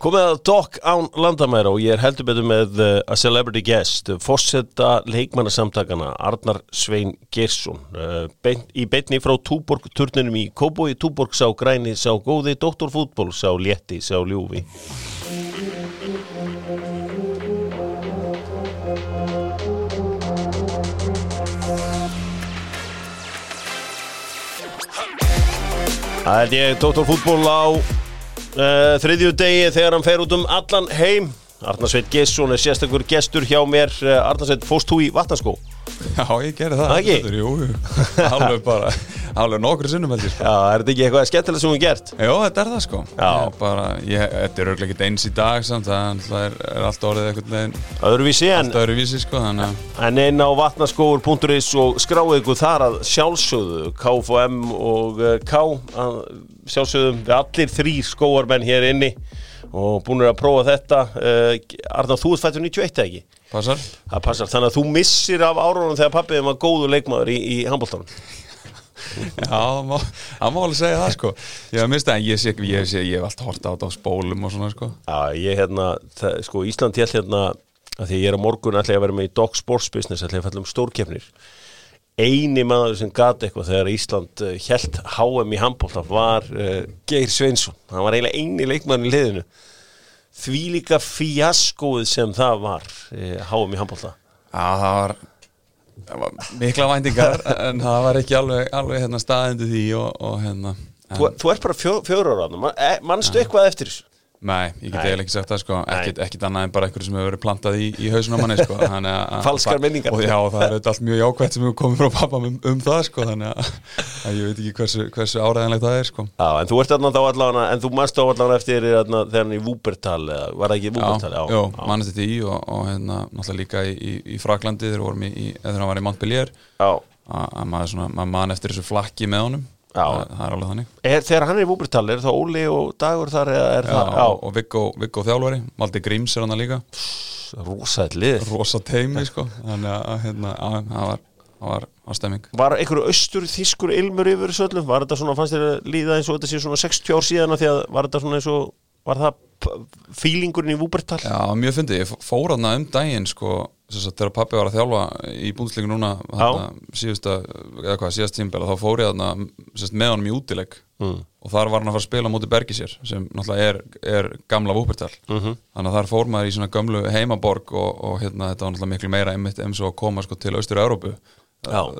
Komið að Doc án landamæra og ég er heldur betur með uh, a celebrity guest, fórsetta leikmannasamtakana Arnar Svein Gersson uh, bein, í beitni frá Túborg turninum í Kóboi, Túborg sá græni, sá góði, doktorfútból sá létti, sá ljúfi. Það er ég, doktorfútból á uh, þriðju degi þegar hann fer út um allan heim. Arnarsveit Gesson er sérstakur gestur hjá mér. Uh, Arnarsveit, fóst þú í vatnarskó? Já, ég gerði það. Ekki? Jú, alveg bara, alveg nokkru sinnum heldur. Sko. Já, er þetta ekki eitthvað skemmtilegt sem hún gert? Jó, þetta er það sko. Ég bara, ég, þetta er auðvitað ekki eins í dag samt, það er, er allt orðið einhvern veginn, Öðruvísi en, allt öðruvísi sko, þannig en inn á vatnarskóur.is og skráðu ykkur þar að sjálfsögðu KFM og uh, K sjálfsögðum við allir þrýr skóarmenn hér inni og búin að prófa þetta. Uh, Arnar, þú ert fættur 91 eða ekki? passar? Það passar, þannig að þú missir af árunum þegar pappið var góður leikmaður í, í handbóltanum. Já, það má, alveg segja það sko. Ég hef mistað, en ég sé, ég sé, ég hef alltaf hort á þetta á spólum og svona sko. Já, ég hérna, það, sko Ísland held hérna að því ég er á morgun ætla ég að vera með í Dog Sports Business ætla ég að falla um stórkefnir eini maður sem gati eitthvað þegar Ísland held HM í handbólta var uh, Geir Sveinsson. Hann var eiginlega eini leikmann í liðinu. Því líka fjaskoð sem það var uh, HM í handbólta Já, það var, það var mikla væntingar, en það var ekki alveg, alveg hérna staðindi því og, og hérna, en, þú, þú ert bara fjó, fjóru ára Man, eh, mannstu eitthvað eftir þessu Nei, ég get eiginlega ekki sagt það sko, Nei. ekkit, ekkit annað en bara einhverju sem hefur verið plantað í, í hausuna á manni sko, Falskar minningar. og já, það er allt mjög jákvæmt sem hefur komið frá pappa um, um það sko, þannig að, að ég veit ekki hversu, hversu áræðanlegt það er sko. Já, en þú ert þarna þá allavega en þú mannstu á allavega eftir þarna, þegar í Wúbertal eða var það ekki í Wúbertal? já, já, mannast þetta í og, og hérna, náttúrulega líka í, í, í Fraklandi þegar, hann var í Montpellier já. að, að maður, man eftir þessu flakki með honum Já. Það, það er alveg þannig. Er, þegar hann er í Wúbertal, er það Óli og Dagur þar já, það? og, og Viggo, Viggo þjálfari, Maldi Gríms er hann líka. Rósætt lið. Rosa teimi sko. Þannig að hérna, það var, var, var stemming. Var einhverju austur þýskur ilmur yfir þessu öllum? Var þetta svona, fannst þér að líða eins og þetta sé svona 60 ár síðan af því að var þetta svona eins og var það feelingurinn í Wúbertal? Já, mjög fyndið, ég fór hann um daginn sko, þegar pappi var að þjálfa í búndslíku núna síðast tímbel þá fór ég þarna með honum í útileg mm. og þar var hann að fara að spila móti Bergisir sem náttúrulega er, er gamla Vúpertal Mhm. þannig að þar fór maður í svona gamlu heimaborg og, og hérna, þetta var náttúrulega miklu meira einmitt eins og koma sko, til Austur-Európu Já.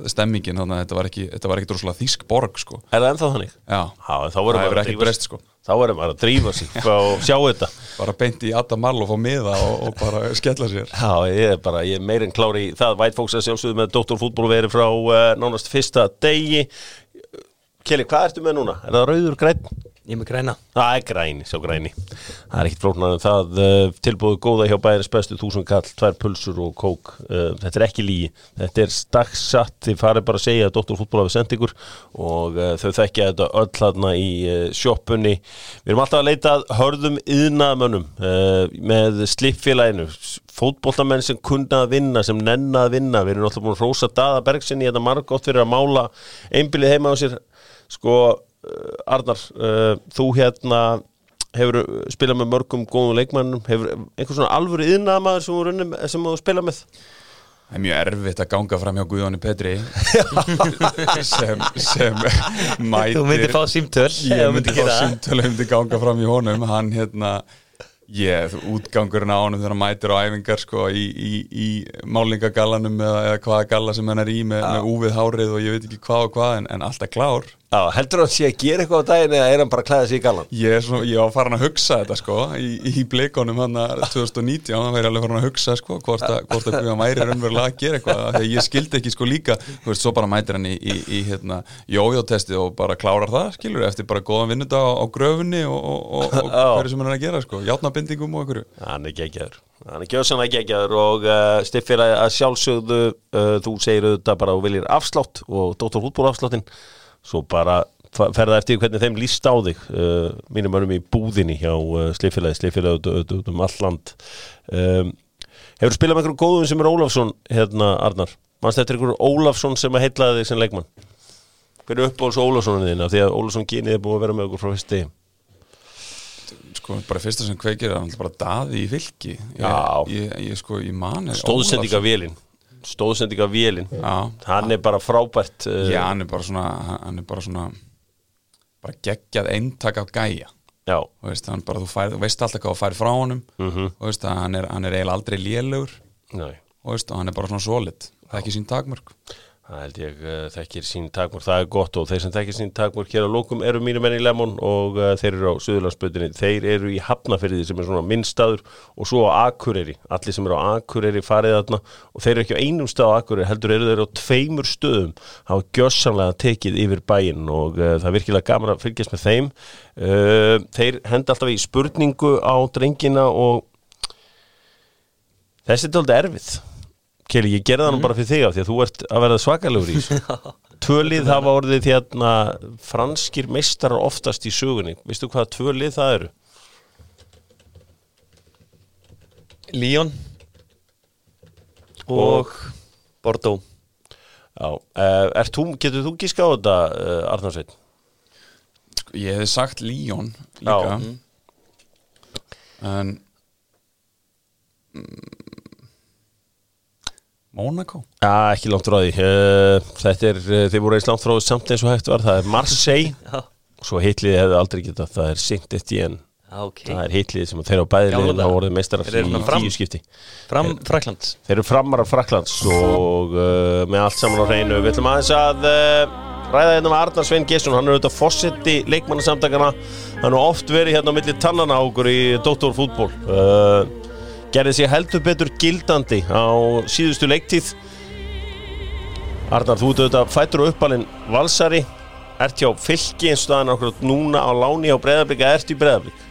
Stemmingin, þannig að þetta var ekki, þetta var ekki droslega þýsk borg sko. Er það ennþá þannig? Já, en þá verður maður að drífa breyst sig. sko. Þá verður maður að drífa sig og sjá þetta. bara beint í Adamall og fá miða og, og bara skella sér Já, ég er bara, ég er meir en klári í það Fox að sjálfsögðu með doktorfútból verið frá uh, nánast fyrsta degi Kelly, hvað ertu með núna? Er það rauður græn? Ég með græna. Það er græni, sjá græni. Það er ekkit flóknar það. Uh, tilbúðu góða hjá bæðins bestu þúsund kall, tvær pulsur og kók. Uh, Þetta er ekki lígi, þetta er staksatt. Þið farið bara að segja að doktorfútból hafi sendt ykkur og uh, þau þekkja þetta öll þarna í sjoppunni. Við erum alltaf að leita að hörðum yðnaðmönnum með slippfélaginu. Fótboltamenn sem kunna að vinna, sem nenna að vinna. Við erum alltaf búin að rósa Sko, uh, Arnar uh, þú hérna hefur spilað með mörgum góðum leikmannum hefur einhver svona alvöru yðnaðamaður sem þú, runnum, sem þú spilað með? Það er mjög erfitt að ganga fram hjá Guðjóni Petri sem, sem mætir Þú myndir fá símtöl Ég myndi myndir fá það. símtölu, ég myndi ganga fram í honum. Hann hérna ég, útgangurinn á honum þegar hann mætir á æfingar sko í, í, í málingagallanum eða, eða hvaða galla sem hann er í með, með úfið hárið og ég veit ekki hvað og hvað en, en alltaf klár Já, heldur hann sé að gera eitthvað á daginn eða er hann bara að klæða sig í gallan? Ég, er svo, ég var farin að hugsa þetta sko í, í blikonum hann 2019 þá var ég alveg farin að hugsa sko hvort að, hvort að væri raunverulega að gera eitthvað að ég skildi ekki sko líka þú veist, svo bara mætir hann í, í, í hérna, jójótesti og bara klárar það skilur eftir bara góðan vinnudag á, á gröfunni og, og, og, og hverju sem hann er að gera sko játnabindingum og einhverju Hann er geggjaður Hann er gjössanlega geggjaður og uh, stiffir að sjálfsögðu uh, þú segir auðvitað bara að þú viljir afslátt og Dr. Fútból afsláttin svo bara ferða eftir hvernig þeim líst á þig uh, mínum önum í búðinni hjá uh, Sliffilagi, Sliffilagi út um all land. Um, Hefur spilað með einhverjum góðum sem er Ólafsson hérna Arnar, mannst eftir einhverjum Ólafsson sem að heitlaði þig sem leikmann? Hver er uppbóðs Ólafssonin þín af því að Ólafsson genið er búið að vera með okkur frá fyrst degi? Sko, bara fyrsta sem kveikir er bara daði í fylki. Ég, ég, ég, sko, ég mani Stóðsendingavélin Já, Hann er bara frábært uh, já, hann er bara svona hann er bara svona bara geggjað eintak af gæja. Já, veist, bara, þú, fær, þú veist alltaf hvað þú fær frá honum. Mhm. þú veist hann er, hann er eiginlega aldrei veist, og hann er bara svona solid. Það er ekki sín takmörk Það held ég uh, þekkir sín takmörk, það er gott og þeir sem þekkir sín takmörk hér á lókum eru mínu menn í Lemon og uh, þeir eru á Suðurlandsbötunni, þeir eru í Hafnafyrði sem er svona minnstaður og svo á Akureyri, allir sem eru á Akureyri farið þarna og þeir eru ekki á einum stað á Akureyri, heldur eru þeir á tveimur stöðum, hafa gjössanlega tekið yfir bæinn og uh, það er virkilega gaman að fylgjast með þeim. Þeir henda alltaf í spurningu á drengina og þessi er dálítið erfið. Keli, ég gerði það nú bara fyrir þig af því að þú ert að verða svakalegur í þessu. Tvölið hafa orðið hérna franskir meistarar oftast í sögunni. Veistu hvað tvölið það eru? Líón og Bordeaux Já, uh, er þú, getur þú gíska á þetta, uh, Arnarsveit? Ég hefði sagt Líón líka Já. en mm, Monaco Já, ekki langt því. Uh, þetta er, uh, þið voru eins langt frá samt eins og hægt var. Það er Marseille, svo hitliði hefði aldrei getað. Það er Saint Etienne. já, ok Það er hitliði sem þeir á bæði Gamla liðin daga. hafa orðið meistarar Þeir í tíu skipti. Fram Fraklands Þeir eru framar af Fraklands og uh, með allt saman á hreinu. Við ætlum aðeins að uh, ræða hérna með Arnar Svein Gesson. Hann er auðvitað fossetti leikmannasamtakana. Hann er oft verið hérna á milli tannana á okkur í Dóttórfútból. Uh, gerði sér heldur betur gildandi á síðustu leiktíð. Arnar, þú ert auðvitað fættur og uppalinn valsari. Ert hjá fylki eins og það er okkur núna á láni á breyðablika. Ert í breyðablika.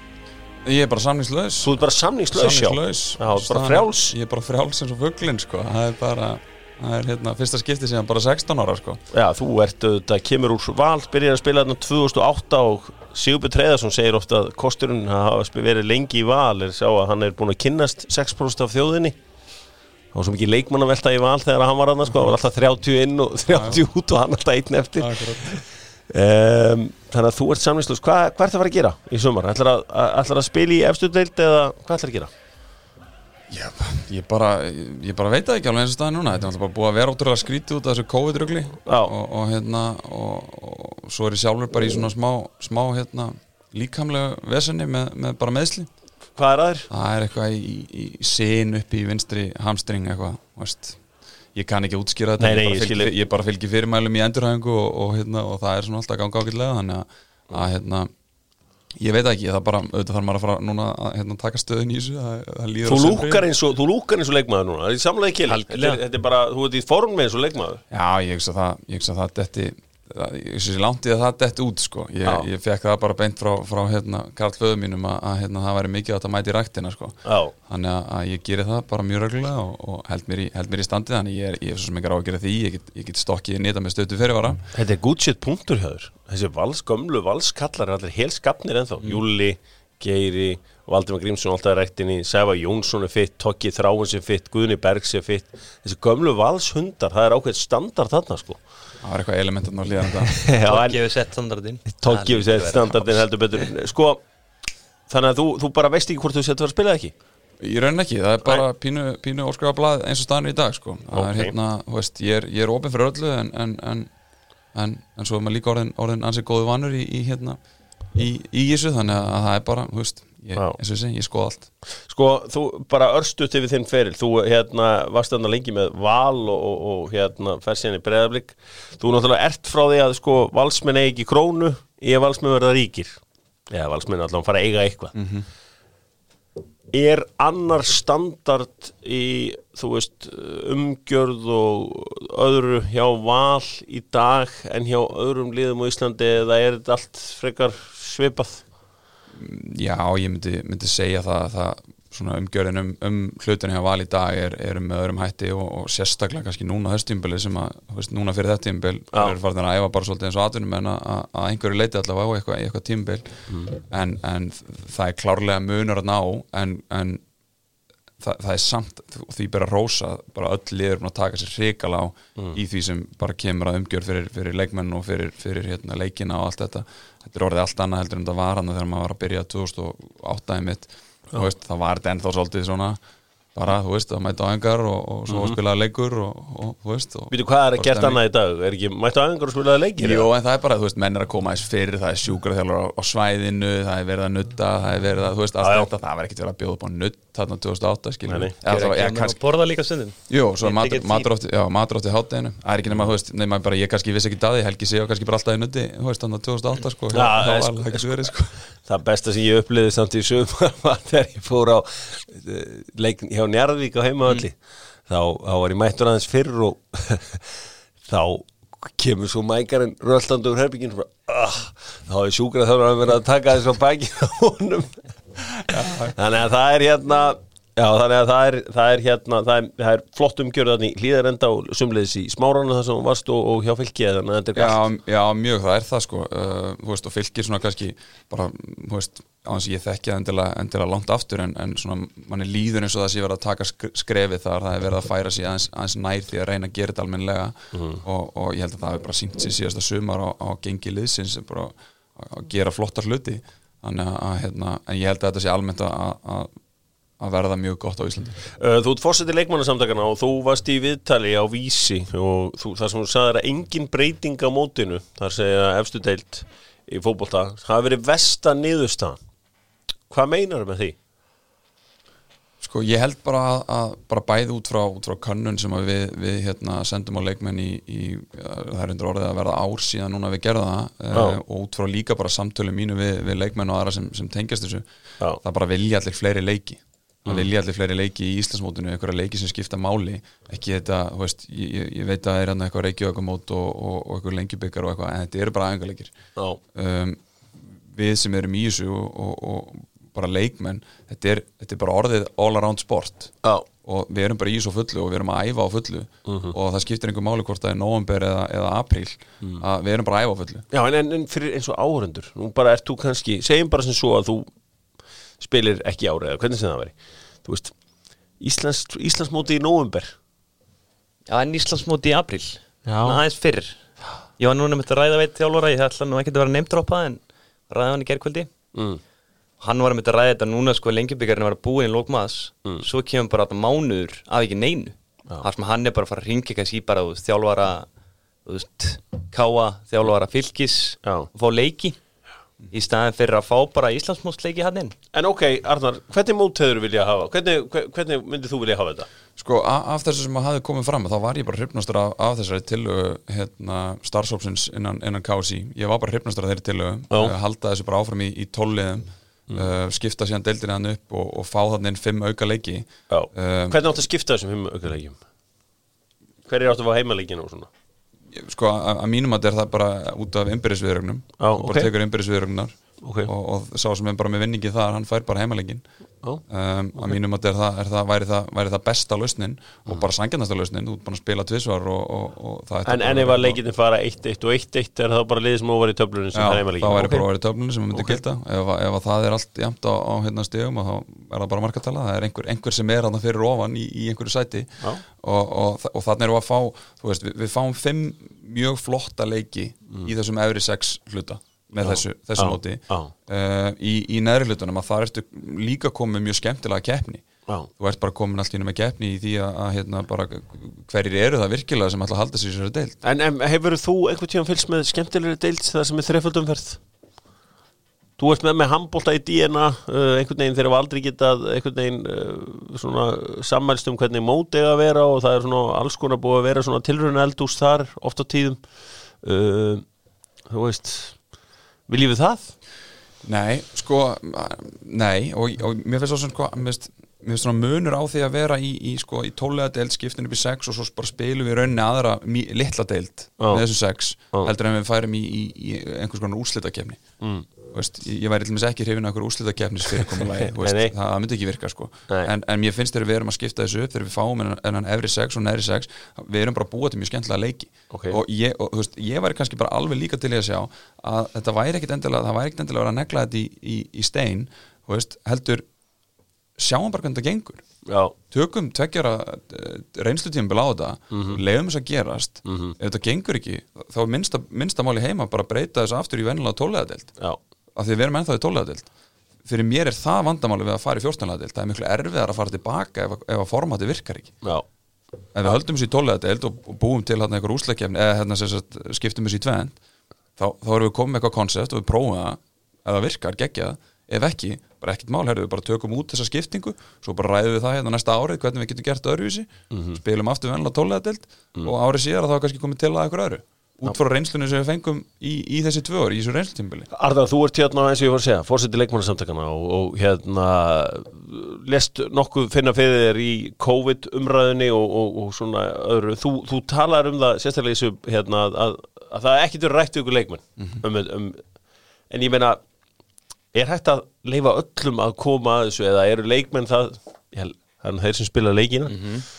Ég er bara samningslaus Þú ert bara samningslaus. Samningslaus Já, bara Staðan- frjáls. Ég er bara frjáls eins og fuglinn sko Það er bara Það er hérna fyrsta skipti síðan bara 16 ára sko Já, þú ert auðvitað, kemur úr val, byrjar að spila þarna 2008 og Sigurbjörn Treðarsson segir ofta að kosturinn að hafa verið lengi í val er sá að hann er búin að kynnast 6% af þjóðinni. Og svo mikið leikmannavelta í val þegar hann var hann sko, það var alltaf 30 inn og 30 út og hann alltaf einn eftir. Um, Þannig að þú ert samlýstlust, hvað, hvað ert að fara að gera í sumar? Ætlar að, að, að spila í efstu deild eða hvað ætlar að gera? Já, ég bara, ég bara veit það ekki alveg eins og staði núna. Þetta er alltaf bara búið að vera ótrúlega skrítið út af þessu COVID-rugli. Já. og, og hérna og, og svo er ég sjálfur bara í svona smá, smá hérna líkamlega vesenni með, með bara meðsli Hvað er aður? Það er eitthvað í, í, í sin upp í vinstri hamstring eitthvað, veist. Ég kann ekki útskýra þetta, Nei, nei, ég, bara fylgi, ég bara fylgi fyrirmælum í endurhæfingu og, og, hérna, og það er svona alltaf ganga ágætlega þannig að, að hérna, ég veit ekki, það bara, auðvitað þarf maður að fara núna að hérna, taka stöðun í þessu Þú lúkar eins og, og leikmaður núna, það er samlega ekki þetta, er- þetta er bara, þú ert í form með eins og leikmaður. Já, ég hugsa það, ég hugsa það detti, það, ég hugsa sér langt í að það detti út sko. ég, ég fekk það bara beint frá, frá hérna, Karl Föðu mínum að, að hérna, það væri mikið að þetta mæti í ræktina sko. Já, þannig að, að ég geri það bara mjög reglulega og, og held, mér í, held mér í standi þannig ég er, ég er svo sem ekki á að gera því. Ég get, ég get stokkið nýta með stötu fyrirvara. Þetta er shit punktur höður Þessi vals, gömlu valskallar allir helskapnir ennþá. Júli, Geiri, Valdimar Grímsson alltaf er rektinni, Sæfa Jónsson er fitt Tokki Þráins er fitt, Guðni Bergs er fitt. Þessi gömlu valshundar, það er ákveð standard þarna sko. Það var eitthvað elementarn á hlýðan þetta en gefið sett standardinn. Tokki við sér standardin heldur betur. Sko, þannig að þú, þú bara veist ekki hvort þú sér að vera að spila ekki? Ég raun ekki, það er bara pínu, pínu óskrifa blað eins og staðan er í dag sko. það Ok. er hérna, veist, ég er, ég er opinn fyrir öllu en, en, en, en, en svo er maður líka orðin, orðin ansið góðu vanur í, í hérna í, í þessu, þannig að það er bara þú veist, ég, eins og ég segi, ég skoð allt. Sko, þú bara örstuðt yfir þinn feril. Þú hérna varst þarna lengi með val og, og, og hérna fer síðan í breðablík Þú náttúrulega ert frá því að sko valsmenn eigi krónu að valsmenn verða ríkir. Eða valsmenn allavega fara að eiga eitthvað Er annar standard í, þú veist, umgjörð og öðru hjá val í dag en hjá öðrum liðum á Íslandi eða er þetta allt frekar svipað? Já, ég myndi, myndi segja það að það umgjörðin um, um hlutinu hjá val í dag er, er með öðrum hætti og, og sérstaklega kannski núna þess tímbili sem að, veist, núna fyrir þetta tímbil Já. er farin að æfa bara svolítið eins og atvinnum en að, að- að einhverju leiti allavega á eitthvað, eitthvað tímbil en, en það er klárlega munur að ná en, en það, það er samt, því bara rósa bara öll liður að taka sér hrikala á í því sem bara kemur að umgjörð fyrir, fyrir leikmenn og fyrir, fyrir hérna, leikina og allt þetta. Þetta er orðið allt annað heldur en það var hann þegar maður var að byrja 2008 einmitt, þú veist, það var þetta ennþá svolítið svona bara, þú veist, að mæta á engar og, og svo Mhm. spilaði leikur og, og þú veist Býtu, hvað er að gert annað í dag? Er ekki mættu aðengar og spilaði leikir? Jú, en það er bara, þú veist, menn er að koma aðeins fyrir, það er sjúkraþjálfur á, á svæðinu, það er verið að nutta, það er verið að, þú veist, já. þetta, það var ekkert verið að bjóða upp á nutt þarna 2008, skiljum er kannski, að borða líka stundum. Jú, svo er matur, matur, átti, já, matur átti hátteginu, það er ekki nema, þú veist, nema bara, ég kannski vissi ekki daði, Helgi sé og kannski bara alltaf í nutti, þú veist, þannig 2008, sko, Já, það er var sko- alveg ekki verið, sko. Það besta sem ég uppliði samt í sumar var þegar ég fór á eh, leik hjá Njarðvík á heimavalli þá, þá var ég mættur aðeins fyrr og þá kemur svo mækarinn röltandi úr herbygginn og bara, ah, þá er sjúkrað þarf að vera að taka þess á bækinn á honum þannig að það er hérna já þannig að það er, það er hérna það er, það er flott umgjörðan í hlýðarenda og sumleiðis í smáranu þar sem varst og, og hjá fylki þannig að þetta er galt? Já, já, mjög, það er það sko uh, veist, og fylgir svona kannski bara, þú veist, á þess að ég þekki það endilega, endilega langt aftur en, en svona manni líður eins og það sé verið að taka sk- skrefið þar, það er verið að færa sig aðeins, aðeins nær því að reyna að gera þetta almennlega og, og ég held að það hefur bara sínt sér síðasta sumar á, á gengi liðsins bara að, að gera flottar hluti þannig að, hérna, en ég held að þetta sé almennt að, að, verða mjög gott á Íslandi Uh, Þú ert fórsetið leikmannasamtakana og þú varst í viðtali á vísi og þú, það sem þú sagðir að engin breyting á mótinu, þar segja efstu deilt í fótbolta, hafi verið vesta niðurstaðan. Hvað meinar með því? Sko ég held bara að, að bara bæði út frá, út frá könnun sem við, við hérna, sendum á leikmenn í, í það er undir orðið að verða ár síðan núna við gerða það uh, og út frá líka bara samtölu mínu við, við leikmenn og aðra sem, sem tengjast þessu Já. það bara vilja allir fleiri leiki. Það vilja allir fleiri leiki í Íslandsmótinu einhverja leiki sem skipta máli. Ekki þetta, þú veist, ég, ég- veit að það er hérna eitthvað reykjöfumót og, og, og eitthvað lengjubikar og eitthvað, en þetta eru bara æfingarleikir Já, um, við sem erum í þessu og, og bara leikmenn þetta er, þetta er bara orðið all around sport. Já, og við erum bara í á fullu og við erum að æfa á fullu. Og það skiptir einhver máli hvort það er november eða, eða apríl að við erum bara að æfa á fullu. Já en, en, fyrir eins og áhörundur, nú bara ert þú kannski, segjum bara sem svo að þú spilir ekki árið eða hvernig sem það veri. Þú veist, Íslands, Íslandsmóti í nóvumber. Já, en Íslandsmóti í apríl. Já. aðeins fyrir Ég var núna með að ræða veit þjálfara Ég ætla nú ekki að vera neymdroppað en ræða hann í gerkvöldi Mm. Hann var með að ræða þetta núna sko lengjubíkarinn var búin í lókmaðs Mm. Svo kemur bara þetta mánuður af ekki neinu. Þar sem hann er bara að fara að ringa kannski bara þú veist, þjálfara þú veist, káa, þjálfara fylgis Já. og fá leiki. Í staðin fyrir að fá bara Íslandsmótsleiki hann inn. En ok, Arnar, hvernig mót hefur vilja hafa? Hvernig, hve- hvernig myndið þú vilja hafa þetta? Sko af þessu sem að hafi komið fram þá var ég bara hrifnastur af, af þessari tillögu hérna, starfsópsins innan, innan KSI ég var bara hrifnastur af þeirri uh, halda þessu bara áfram í, í tólliðum uh, skipta síðan deildina hann upp og, og fá þannig inn fimm auka leiki. Um, hvernig áttu að skipta þessum fimm aukaleikjum? Hver er áttu að fá heimaleikina og svona? sko að mínum að þetta er það bara út af innbyrðisviðrögnum Já, og bara ok. tekur innbyrðisviðrögnar Ok. og, og sá sem er bara með vinningi þar hann fær bara heimalegin Já. um, að mínum að er það, er það, væri, það væri það besta lausnin og bara sangjandasta lausnin. Þú ert bara að spila ætti En, ef að leikinni fara 1-1 og 1-1 er það bara liðið sem óvar í töflunum sem Já, er heimaleikina? það væri bara vera í töflunni sem myndi gilda. Ef, ef að það er allt jæmt á, á hérna stegum þá er það bara markatala, það er einhver, einhver sem er hann fyrir ofan í, í einhverju sæti. Já. og, og, og þannig erum við að fá veist, við, við fáum fimm mjög flotta leiki í þessum efri sex hluta með þessu, þessu móti. Uh, í, í neðri hlutunum að það ertu líka komið mjög skemmtilega keppni. Já. þú ert bara komin allt í einu með keppni í því að, að hérna, bara, hverjir eru það virkilega sem ætla að halda sér í þessari deild? En, en hefur þú einhvern tíðan fylgst með skemmtilegri deild það sem er þreiföldumferð? Þú ert með með handbólta í DNA uh, einhvern veginn þegar við aldrei getað einhvern veginn svona sammælst um hvernig mót eiga að vera og það er svona alls konar búið að vera svona tilruna eldús þar oft á tíðum. Uh, Þú veist Viljum við það? Nei, sko, nei og, og mér finnst svo sem sko, mér finnst mér finnst svona munur á því að vera í, í, sko, í tólega deild skiptin upp í sex og svo bara spilum við í rauninni aðra litla deild Já. með þessu sex Já. heldur en við færum í, í, einhvers konar úrslitakefni Mm. Veist, ég, ég væri til dæmis ekki hrifin fyrirkomulagi, þú veist, Nei, nei. það, myndi ekki virka sko. En, en mér finnst þegar við erum að skipta þessu upp þegar við fáum en, en efri sex og neðri sex við erum bara að búa til mjög skemmtilega leiki Ok. og ég, og, veist, ég væri kannski bara alveg líka til í að sjá að þetta væri ekkit endilega það væri ekkit endilega að vera að negla þetta í, í, í stein veist, heldur sjáum bara hvernig það gengur já, tökum tveggjara reynslutímabil á þetta Mhm. leiðum þess að gerast ef þetta gengur ekki, þá minnsta, minnsta máli heima bara að breyta þessu aftur í vennilega tóleðadelt já, af því við erum ennþá í tóleðadelt fyrir mér er það vandamáli við að fara í fjórstanlegadelt það er miklu erfiðar að fara tilbaka ef, ef að formati virkar ekki. Já, ef við höldum þessu í tóleðadelt og, búum til hérna einhver úslakefni eða hérna sagt, skiptum þessu í tvend þá, þá erum við komið með eitthvað koncept og við prófum það. Ef það virkar, geggja það ef ekki, bara ekkert mál, herrðu, við bara tökum út þessa skiptingu, svo bara ræðum við það hérna næsta árið hvernig við getum gert öðruvísi. Spilum aftur vennilega tóleðadelt og árið síðar að það er kannski komið til að eitthvað öðru út frá reynslunni sem við fengum í, í þessi tvö ár, í þessu reynslutímbili Arðar, þú ert hérna eins og ég var að segja fórseti leikmannasamtakana og, og hérna lest nokkuð finna fyrir þér í COVID umræðinni og, og, og svona öðru. Þú, þú talar um það sérstaklega í þessu hérna, að, að það er ekkit verið rætt við ykkur leikmenn. Um, um, en ég meina er hægt að leifa öllum að koma að þessu eða eru leikmenn það ég held, það er þeir sem spila leikina. Veist e,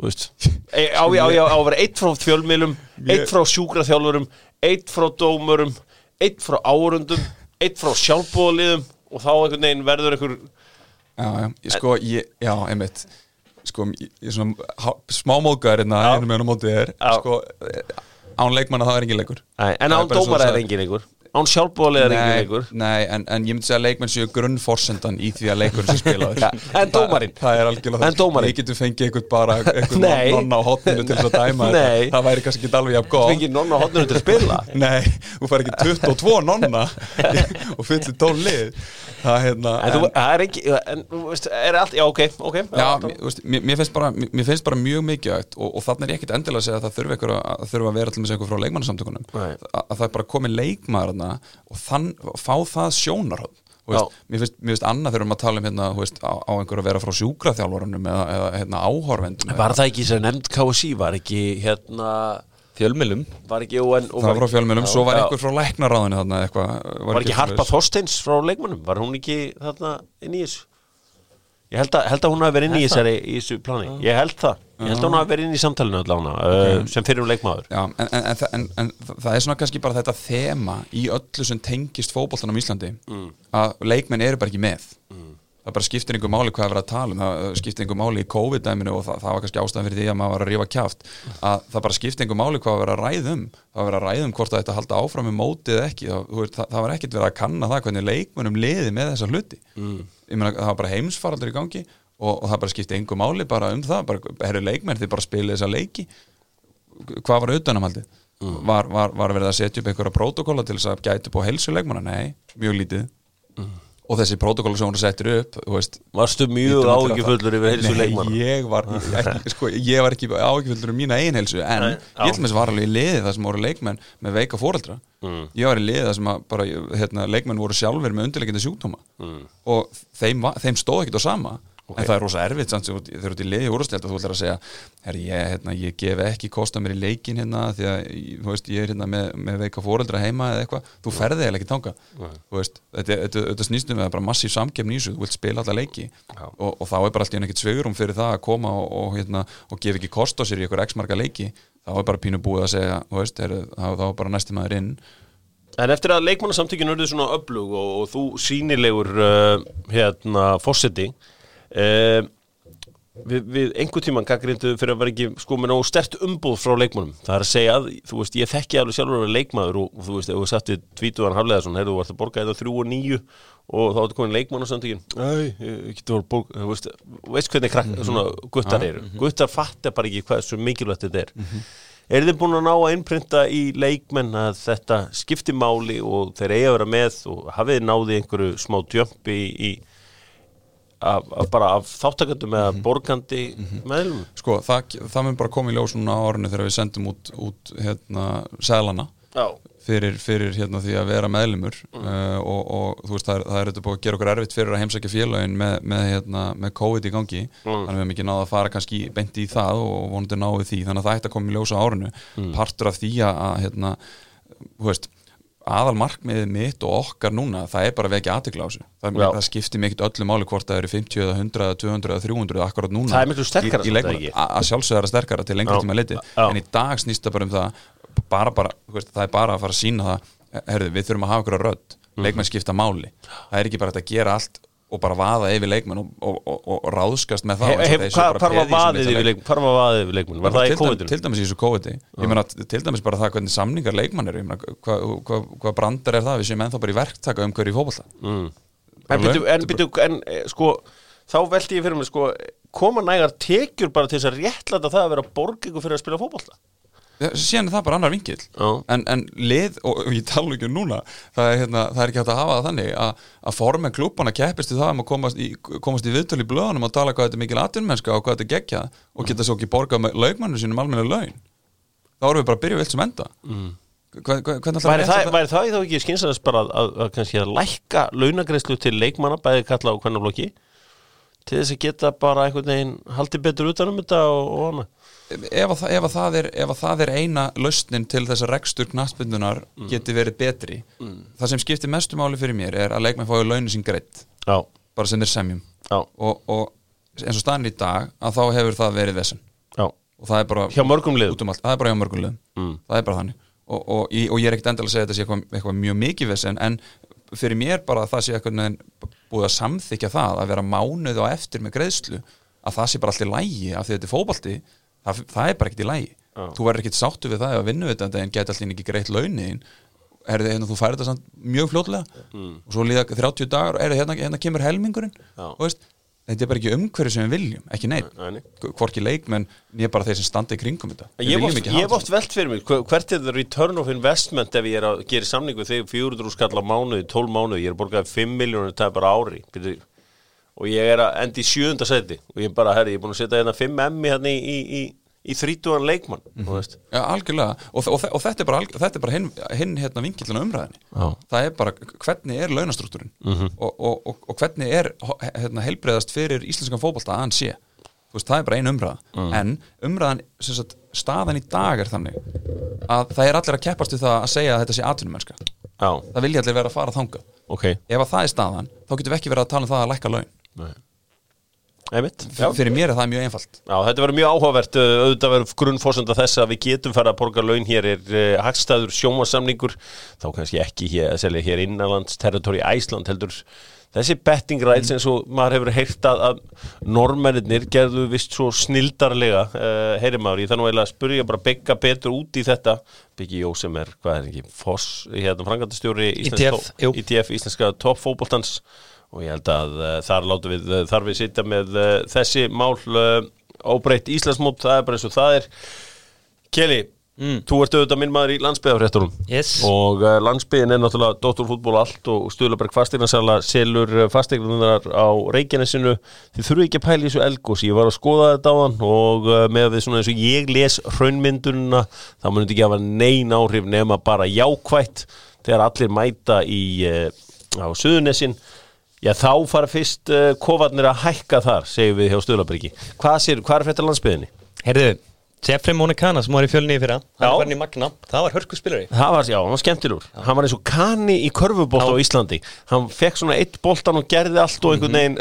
á, á, á, á að vera eitt frá fjölmiðlum eitt frá sjúkraþjálfurum eitt frá dómurum eitt frá árundum eitt frá sjálfbóðaliðum og þá einhvern veginn verður einhver Já, já, ég, sko, ég, já, einmitt. Sko, ég, ég svona há- smá móðgæður hérna, Já. einu meðan á móti er Já. sko, án leikmanna það er engin leikur. En Það án að- er engin einhver án sjálfbóðalið er engin Nei, en, en ég myndi segja að leikmenn séu grunnforsendan í því að leikurinn sé spilaður. Ja, en dómarinn? Það, það er algjörlega En dómarinn? Ég getum fengið einhvern bara einhvern nonna á hotninu til þess að dæma. Nei. Það væri kannski ekki alveg jafn gott. Fengið nonna á hotninu til að spila? Nei, þú fær ekki 22 nonna og fyllir tól lið. Það er hérna en þú, það er ekki en þú veist, er allt, já ok, ok. Já, mér, veist, mér, finnst bara, mér, finnst bara mjög mikilvægt og, og þannig er ég ekkit endilega að segja að það þurfi að vera til þarna og þann, fá það sjónarhóð mér finnst, annað þegar við erum að tala um hérna, veist, á, á einhver að vera frá sjúkraþjálfarunum eða, eða hérna, áhorfendum var það ekki sem nefnd KSI var ekki hérna Fjölmilum var ekki UN og það var frá fjölmjölum, svo var einhver frá læknaráðinu þarna eitthvað var ekki Harpa Þorsteins frá leikmannum var hún ekki þarna inn í þessu ég held að, held að hún hafi verið inn í þessari í þessu plani, ég held það. Ég held að hún hafi verið inn í samtalinu allána uh, sem fyrir um leikmaður. Já, en, en, en, en, það er svona kannski bara þetta þema í öllu sem tengist fótboltanum í Íslandi að leikmenn eru bara ekki með það bara skiptir einhver máli hvað er verið að tala um. Það skiptir einhver máli í COVID-dæminu og það, það var kannski ástæðan fyrir því að maður var að rífa kjáft að það bara skiptir einhver máli hvað var að ræða um. Það var að ræða um hvort það að halda áfram með mótið ekki, það, það, það var ekkit verið að kanna það hvernig leikmennum liði með þessa hluti. Ég meina það var bara heimsfaraldur í gangi og, og það bara skipti einhver máli bara um það, herru leikmenn þið bara spilið þessa leiki. Hvað var auðvitaðnamaldið Mm. var, var, var að þess að nei, og þessi prótokolla sem hún settir upp veist, varstu mjög að að áhyggjufullur yfir heilsu Nei, leikmanna? ég var, ekki, sko, ég var ekki áhyggjufullur um mína eigin heilsu en Nei, ég til með var alveg í liði það sem voru leikmenn með veika fóreldra Mm. ég var í liði það sem að bara, hérna, leikmenn voru sjálfur með undirleikindi sjúkdóma. Mm. og þeim, þeim stóð ekkert á sama en það er rosa erfitt samt sem þú ert í liði úrstælt og þú ætlar að segja herri, ég, hérna, ég gef ekki kosta mér í leikin hérna því að þú veist, ég er hérna með, með veika fóreldra heima eða eitthvað. Þú ferði eða ekki tanga Þú veist, þetta, þetta, þetta snýstum við að bara massíf samkefni í þessu þú vilt spila alla leiki. Og, og þá er bara alltaf ekkert sveigurum fyrir það að koma og, og, hérna, og gefa ekki kost á sér í einhver x marga leiki. Þá er bara pínu búið að segja þú veist, er, þá, þá er bara næsti maður inn. En eftir að leikmannasamtökin urðu svona öflug og, og þú sínilegur uh, hérna fósetti uh, við, við einhver tíman gaggrindu fyrir að vera ekki sko með nógu stert umbúð frá leikmannum það er að segja að, þú veist, ég þekki alveg sjálfur að vera leikmaður og, og þú veist, ef við tvítuðan Hafleðarsson, heyrðu, þú vart að borga þetta þrjú og níu og þá ertu komin geti voru borga þú veist, veist hvernig krakk, svona guttar eru? Guttar fatta bara ekki hvað svo mikilvægt þetta er. Er þið búin að ná að innprinta í leikmenn að þetta skipti máli og þeir eiga að vera með og hafið náði einhverju smá djömpi í af, af af þáttakandum eða borgandi meðlum? sko, það, það mun bara koma í ljós núna á árinu þegar við sendum út, út hérna, selana fyrir, fyrir hérna, því að vera meðlumur uh, og, og þú veist það er, það er þetta búið að gera okkur erfitt fyrir að heimsækja félagin með, með, hérna, með COVID í gangi. Þannig að við hefum ekki náða að fara kannski beint í það og vonandi náðu því. Þannig að það ætti að koma í ljós á árinu. Partur af því að, að hérna, þú veist aðal markmiðið mitt og okkar núna það er bara að vekja þessu. Það, það skiptir mikið öllu máli hvort það eru 50 eða 100 eða 200 eða 300 akkurat núna Það er miklu sterkara í, í leikmann, að að sjálfsögða það sterkara til lengri Já. tíma liti en í dag snýst það bara um það bara, bara, veist, það er bara að fara að sína það herðu, við þurfum að hafa okkur að rödd. Mhm. leikmenn skipta máli. Það er ekki bara að gera allt og bara vaða yfir leikmenn og, og, og, og ráðskast með það Hef, hef, hvar var vaðið yfir leik. leikmenn? Hvar var leikmenn? Það í til, dæmis, COVID-19? til dæmis í þessu COVID ég meina til dæmis bara það hvernig samningar leikmann eru ég meina hvað hva, hva brandar er það við séum ennþá bara í verktaka um hverju fótbolta Mm. En, byrju, en, byrju, en eh, sko þá veldi ég fyrir mig sko koma nægar tekjur bara til þess að réttlæta það að vera ykkur fyrir að spila fótbolta síðan er það bara annar vinkill. Já. en, en lið, og, ég tala ekki um núna það er, hérna, það er ekki hægt að hafa það þannig að, að formen klúbana keppist í það um að komast í, í viðtölu í blöðunum og tala hvað þetta er mikil atvinnmennska og hvað þetta er geggjað og geta svo ekki borgað með laugmannu sínum almenna laun. Þá erum við bara að byrja vilt sem enda. Mm. Væri það, væri það þá ekki skynsaðast bara að, að, kannski að lækka launagreislu til leikmanna bæði kalla á hvernig blokki til þess að geta bara einhvern veginn haldið betur utanum þetta og, og annað ef, að, ef, að það er, ef að það er eina lausnin til þess að rekstur knattbyndunar geti verið betri það sem skiptir mestu máli fyrir mér er að leikmenn fái launin sín greitt Já, bara sem þeir semjum. Og, og eins og staðan í dag að þá hefur það verið já. Og það er bara Hjá mörgum liðum. um það er bara hjá mörgum liðum. Mm. það er bara þannig. Og, og, og ég er ekkert endilega að segja þetta sé eitthvað, eitthvað mjög mikið vesen en fyrir mér bara að það sé eitthvað búið að samþykja það að vera mánuð og eftir með greiðslu að það sé bara allt í lægi af því þetta er fótbalti það, það er bara ekkert í lægi Já. þú verður ekkert sáttu við það ef að vinnu þetta en geta allir ekki greitt launin er þið hérna þú þetta samt mjög fljótlega. Mm. og svo líða 30 dagar og er þið hérna, hérna kemur helmingurinn þetta er bara ekki umhverju sem við viljum ekki neitt Nei, nei. hvorki leikmenn nýja bara þeir sem standa í kringum þetta. Við Ég hef oft, ég velt fyrir mig hver- hvert er það return of investment ef ég er að gera samning við þig? 400 skall á mánuði, 12 mánuði ég er að borgaði 5 miljónur það er bara ári. Byrju, og ég er að endi í sjöunda seti og ég er bara, herri, ég er búin að setja hérna 5 emmi hérna í, í, í, í 30 leikmann þú veist. Já, algjörlega, og, og, og þetta er bara, þetta er bara hinn, hinn hérna vingillina umræðinni Já. Það er bara hvernig er launastruktúrin -hmm. og, og, hvernig er hérna, heilbreiðast fyrir íslenskan fótbolta að hann sé? Þú veist, það er bara ein umræða. Mhm. en umræðan, sem sagt, staðan í dag er þannig að það er allir að keppast við það að segja að þetta sé atvinnumennska. Það vilja allir vera að fara þangað. Ok. Ef að það er staðan, þá getum við ekki verið að tala um það að lækka laun Nei. Fyrir mér er það mjög einfalt. Já, þetta verður mjög áhugavert. Uh, auðvitað verður grunnfórsenda þess að við getum fara að borga laun. Hér er uh, hagstæður sjómasamningur þá kannski ekki hér, að selja hér innanlands territori Æsland heldur. Þessi betting rights eins og maður hefur heyrt að, að normennir gerðu vist svo snildarlega. Uh, heyri maður, ég þannig að spyrja bara byggja betur út í þetta. Byggi Jó sem er, hvað er ekki, Foss hérna frangandastjóri ITF. ITF, íslenska toppfóboltans og ég held að uh, þar látum við uh, þar við sitja með uh, þessi mál óbreytt Íslandsmót, það er bara eins og það er. Keli, þú ert auðvitað minn maður í landsbyðafréttunum Yes. og uh, landsbyðin er náttúrulega Dótturfútból allt og Stuðlaberg fasteignarsala selur fasteignarsala á Reykjanesinu. Þið þurfu ekki að pæla í þessu elgós ég var að skoða þetta á hann og uh, með við svona eins og ég les hraunmyndununa þá munum þetta ekki hafa nein áhrif nema bara jákvætt þegar allir mæta í uh, á Suðunesin Já, þá fara fyrst uh, kofarnir að hækka þar, segjum við hjá Stöðlabergi. Hvað hvað er fyrir landsbyðinni? Heyrðu, Jeffrey Monicana sem var í fjölni í fyrra Já. Hann var hann í Magna, það var hörku spilari Það var, já, hann var skemmtilegur. Hann var eins og kani í körfubolt á Íslandi. Hann fekk svona eitt boltan og gerði allt og einhvern veginn,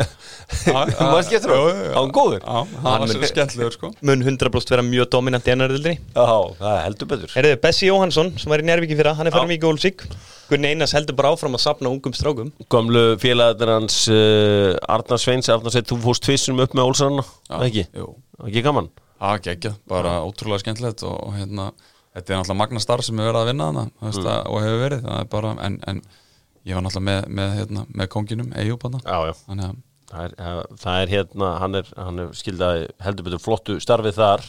hann var skemmtur Já, á, já, já. hann var góður. Já, hann var svo skemmtilegur sko Mun 100% vera mjög dominant í ennaröldri Já, það er heldur betur. Heyrðu, Bessi Jóhansson sem var í Njárvíki fyrra Hann er farin í Gólsík Gunni Einars heldur bara áfram að sapna ungum strákum Gömlu félagarnir hans uh, Arnar Sveins, Arnar Sveins, þú fórst tvistum upp með Olsarna, ekki? Jú, Ekki gaman? Það er geggjað, bara ótrúlega skemmtilegt og, og hérna, þetta er náttúrulega magna starf sem við verðum að vinna veist, Mm. og hefur verið, það er bara en, en ég var náttúrulega með, með, hérna, með konginum Eyjúb þannig að Það það er hérna, hann er, hann er skildaði heldur betur flottu starfið þar.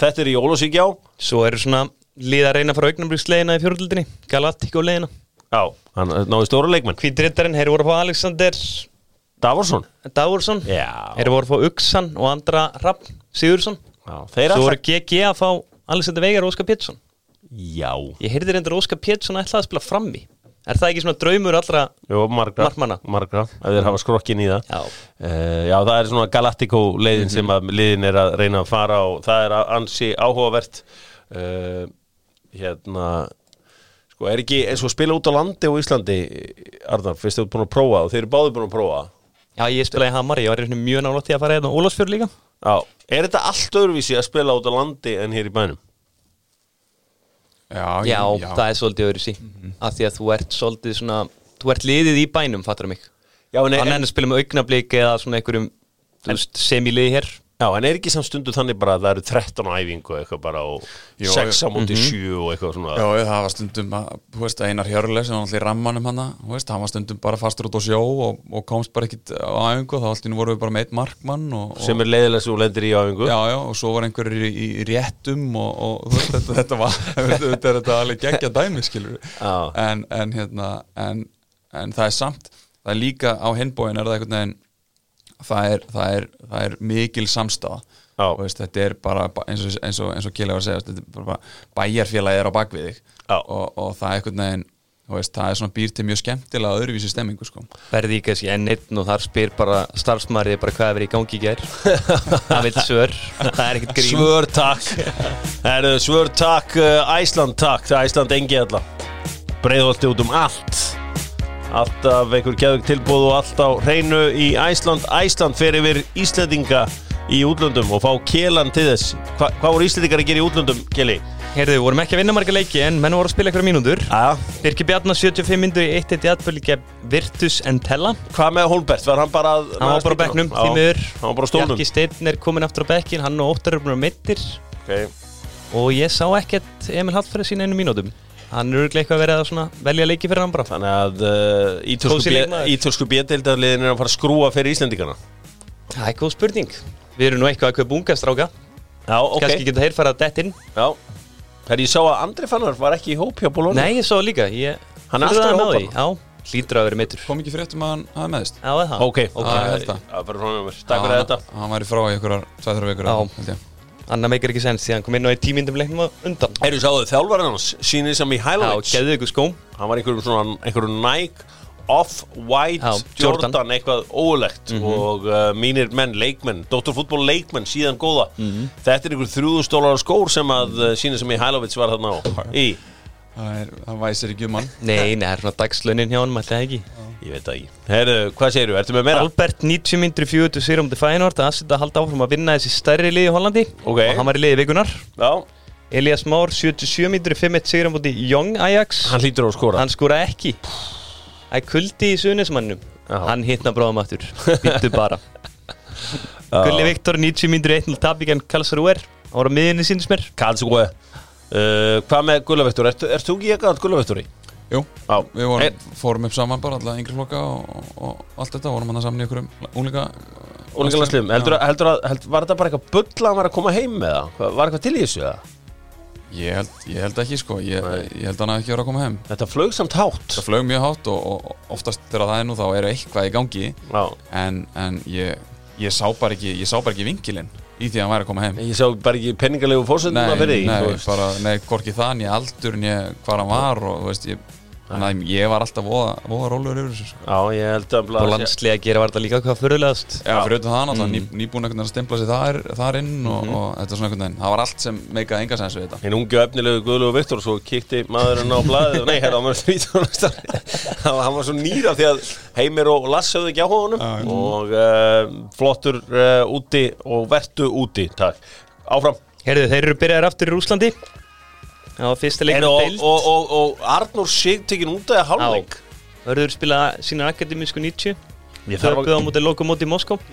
Þetta er í Ólásíkjá. Svo eru svona lið að reyna að fara augnabríkslegina í fjóröldinni Galactico legina Já, hann náði stóra leikmenn. Hvítrittarinn, þeir voru að fá Alexander Davorsson Dáursson Já, Þeir voru að fá Uxan og andra Rapp Sigursson Svo voru GG að fá Alexander Veigar og Óskar Pétursson. Já, Ég heyrði reyndar að Óskar Pétursson ætlaði að spila frammi. Er það ekki svona draumur allra Jó, margra. Markmanna. Margra, ef þeir hafa skrokkin í það. Já. Eh, Já, það er svona Galactico leiðin sem að liðin er að reyna að fara og það er að ansi áhugavert. Uh, Hérna Sko, er ekki eins og spila út á landi og Íslandi Arnar, fyrst þú búin að prófa og þeir eru báður búin að prófa Já, ég spilaði í Hamar, ég var einhvern veginn mjög nálægt í að fara hérna á Ólafsfjörð líka. Já, er þetta allt öðruvísi að spila út á landi en hér í bænum? já, Já, já, það er svolítið öðru sí Af því að þú ert svolítið svona Þú ert liðið í bænum, fattur mig. Já, en, hann en, að spila með augnablík eða svona einhverjum þú veist, semiliði hér já, en er ekki samt stundu þannig bara að það eru 13 á æfingu eitthvað bara og Jú, 6 á móti Mhm. 7 og eitthvað svona? Já, það var stundum að, þú veist, Einar Hjörle sem var alltaf í rammanum hana, þú veist, hann var stundum bara fastur út á sjó og, og komst bara ekkit á æfingu, þá alltaf voru við bara með eitt markmann og, og sem er leiðilega þú lendir í æfingu. Já, já, og svo var einhverjir í, í réttum og, þú veist, þetta, þetta var þetta er þetta alveg geggja dæmi, skilur en, en hérna en, en það er samt, það er líka á hinbóin er það einhvern veginn það er, það er, það er mikil samstafa veist, þetta er bara ba- eins og, eins og, eins og Kjell var að segja er bæjarfélagi er á bakvið þig. Og, og það er einhvern veginn þú veist, það er svona býr til mjög skemmtilega öðruvísi stemmingu sko. verði í kannski enn einn og þar spyr bara starfsmærið bara hvað er verið í gangi í gær. Það veit svör, það er ekkert grín. Svör takk. Heru, Svör takk, Æsland takk. Það er Æsland engi alla. Breiðholti út um allt Alltaf einhver geðug tilbúð og allt á hreinu í Æsland. Æsland fer yfir Íslendinga í útlöndum og fá Kjelan til þess. Hva, Hvað voru Íslendingar að gera í útlöndum, Kjeli? Heyrðu, við vorum ekki að vinna marga leiki en menn voru að spila einhverja mínútur. Aja, Birki Bjarnar 75 myndur í 1-1 í atböli gegn Virtus Entella hvað með Holbert? Var hann bara að Hann var bara á bekknum, því miður. Hann var bara á stólnum. Bjarki Steinn er komin aftur á bekkin, hann og Óttar eru búin að mittir okay. og ég sá ekkert Emil Hallfæri sína einu mínútum Hann er örglega eitthvað að vera að svona velja leiki fyrir hann bara. Þannig að uh, ítölsku leikmaður. ítölsku bjöldildarliðin er að fara að skrúa fyrir Íslendingana. Það er góð spurning. Við erum nú eitthvað að kaupa unga stráka. Já, ok. Kannski getur þeir fara að dett inn. Já. Þegar ég sá að Andri Fannar var ekki í hóp hjá Bologna. Nei, ég sá líka. Ég Hann er alltaf á því. Já, hlýtur að vera mittur kom ekki fréttum að hann hafa meðist Já, það Ok, ok það. Fyrir frá mér. Takk fyrir þetta. hann væri frá í einhverjar 2-3 Já. Anna meikir ekki sens því hann kom inn á í tímyndum leiknum á undan. Eru sáðu þjálfarinn hans Sýnir sem í Já, highlights. Geðu ykkur skóm Hann var einhverjum svona Einhverjum Nike Off-White Já, Jordan, Jordan. eitthvað óulegt og uh, mínir menn, leikmenn, Dóttarfútból leikmenn síðan góða. Þetta er einhver þrjúðustólar skór sem að uh, sína sem í Hælovits var þarna á í, það, væsir ekki um hann. Nei, nei, það er svona dagslönin hjá hann, alltaf ekki ég veit það ekki. Herru, hvað segirðu, ertu með meira? Albert 90 myndir 40 sigur um til Feyenoord. Að aðsetta að halda áfram að vinna þessi stærri liði í Hollandi. Ok. og hann var í liði vikunar Já, Elias Már 77 myndir 5-1 sigur um til Young Ajax. Hann hlýtur á að skora. Hann skora ekki. Það er kuldi í sunismannum Já. hann hittna bráðum aftur. Býttu bara. Gulli Viktor 90 myndir 1-0 tabigan Karlsruher. Hann var á miðinni síns mér. Karlsruhe. Uh, Hvað með Gullavektor, ert, ert þú ekki eitthvað Gullavektori? Jú, Já, við vorum, Hey. fórum upp saman bara alltaf yngri flokka og, og allt þetta, vorum hann saman í úlinga Úlingalandsliðum, heldur, að- heldur að, var þetta bara eitthvað bull að var að koma heim með það? Var eitthvað til í þessu það? Ég held, ég held ekki sko, ég, ég held hann að ekki vera að koma heim. Þetta flög samt hátt. Það flög mjög hátt og, og oftast þegar það er nú þá er eitthvað í gangi. Já, en, en ég, ég sá bara ekki ég ekki vinkilinn í því að hann væri að koma heim. Ég sá bara ekki Nei, fyrir því þú nei, bara, nei, hvorki það, nýja aldur hvað hann var og veist, ég Þannig að ég var alltaf voða, voða rólegur yfir þessu sko. Já, ég held að og landslega gera var þetta líka hvað fyrirlegast Já, fyrir auðvitað það náttúrulega, Mm. ný, nýbúin einhvern veginn að stempla sig þar, þar inn og, Mhm. og þetta er svona einhvern veginn, það var allt sem meikaði enga sens við þetta. Hinn ungu efnilegu Guðlegu Viktor svo kíkti maðurinn á blaðið og nei, hérna, hann var svítun hann var svo nýra því að Heimir og Lass höfðu ekki á honum. Og uh, flottur uh, úti og vertu úti, takk. Áfram. Herðu, þeir eru byrjaðir aftur í Rúslandi Það var fyrsta Er, leikur og, deild. og, og, og Arnór Sig tekin út af hálfleik? Verður spila sína akademísku 90 Ég þarf að,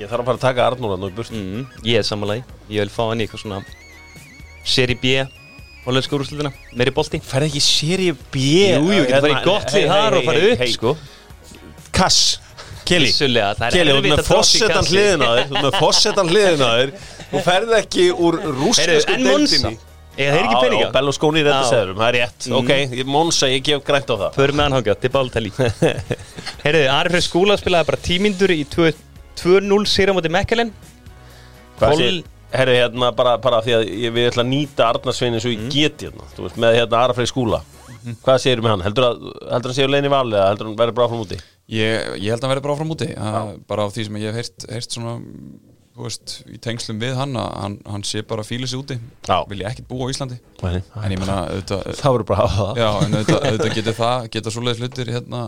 ég þarf að fara að taka Arnór að nú í burt mm, Ég er samanlega Ég vil fá hann í eitthvað svona Seri B Hollensku úrslutina Meiri bolti. Færði ekki séri B? Jú, jú, getur farið í gott lið þar og farið upp, sko. Kass, Kelly. Það er þú erfitt með að kassi. hliðina á þér Þú ert með fossetan hliðina á þér. Þú ferð ekki úr en Monsa Eða þeir ekki peninga Bellusconi í þetta Já. seðurum, það er rétt Mhm. Ok, ég- Monsa, ég gef grænt á það Förum með hann hangað, til báltali Herðu, Ari Freyr Skúla spilaði bara tímindur í 2 2-0 sér á móti Mekkelen Hvað sé, herri, hérna, bara, bara því að ég, við ætla að nýta Arnarsvein eins og Mhm. ég get hérna Þú veist, með hérna Arafrey skúla Hvað segir með hann? Heldur að, heldur að séu leiðin í vali eða heldur hann verið bara frá úti? Ég, ég held að hann verði bara áfram úti bara á því sem ég hef heyrt, heyrt svona veist, í tengslum við hann að hann, hann sé bara að fíla sig úti. Já. vil ég ekkert búa á Íslandi. Nei, en ég menna, auðvitað, það verður bara að hafa það. Já, en auðvitað, auðvitað getur það geta svoleiðis hlutir hérna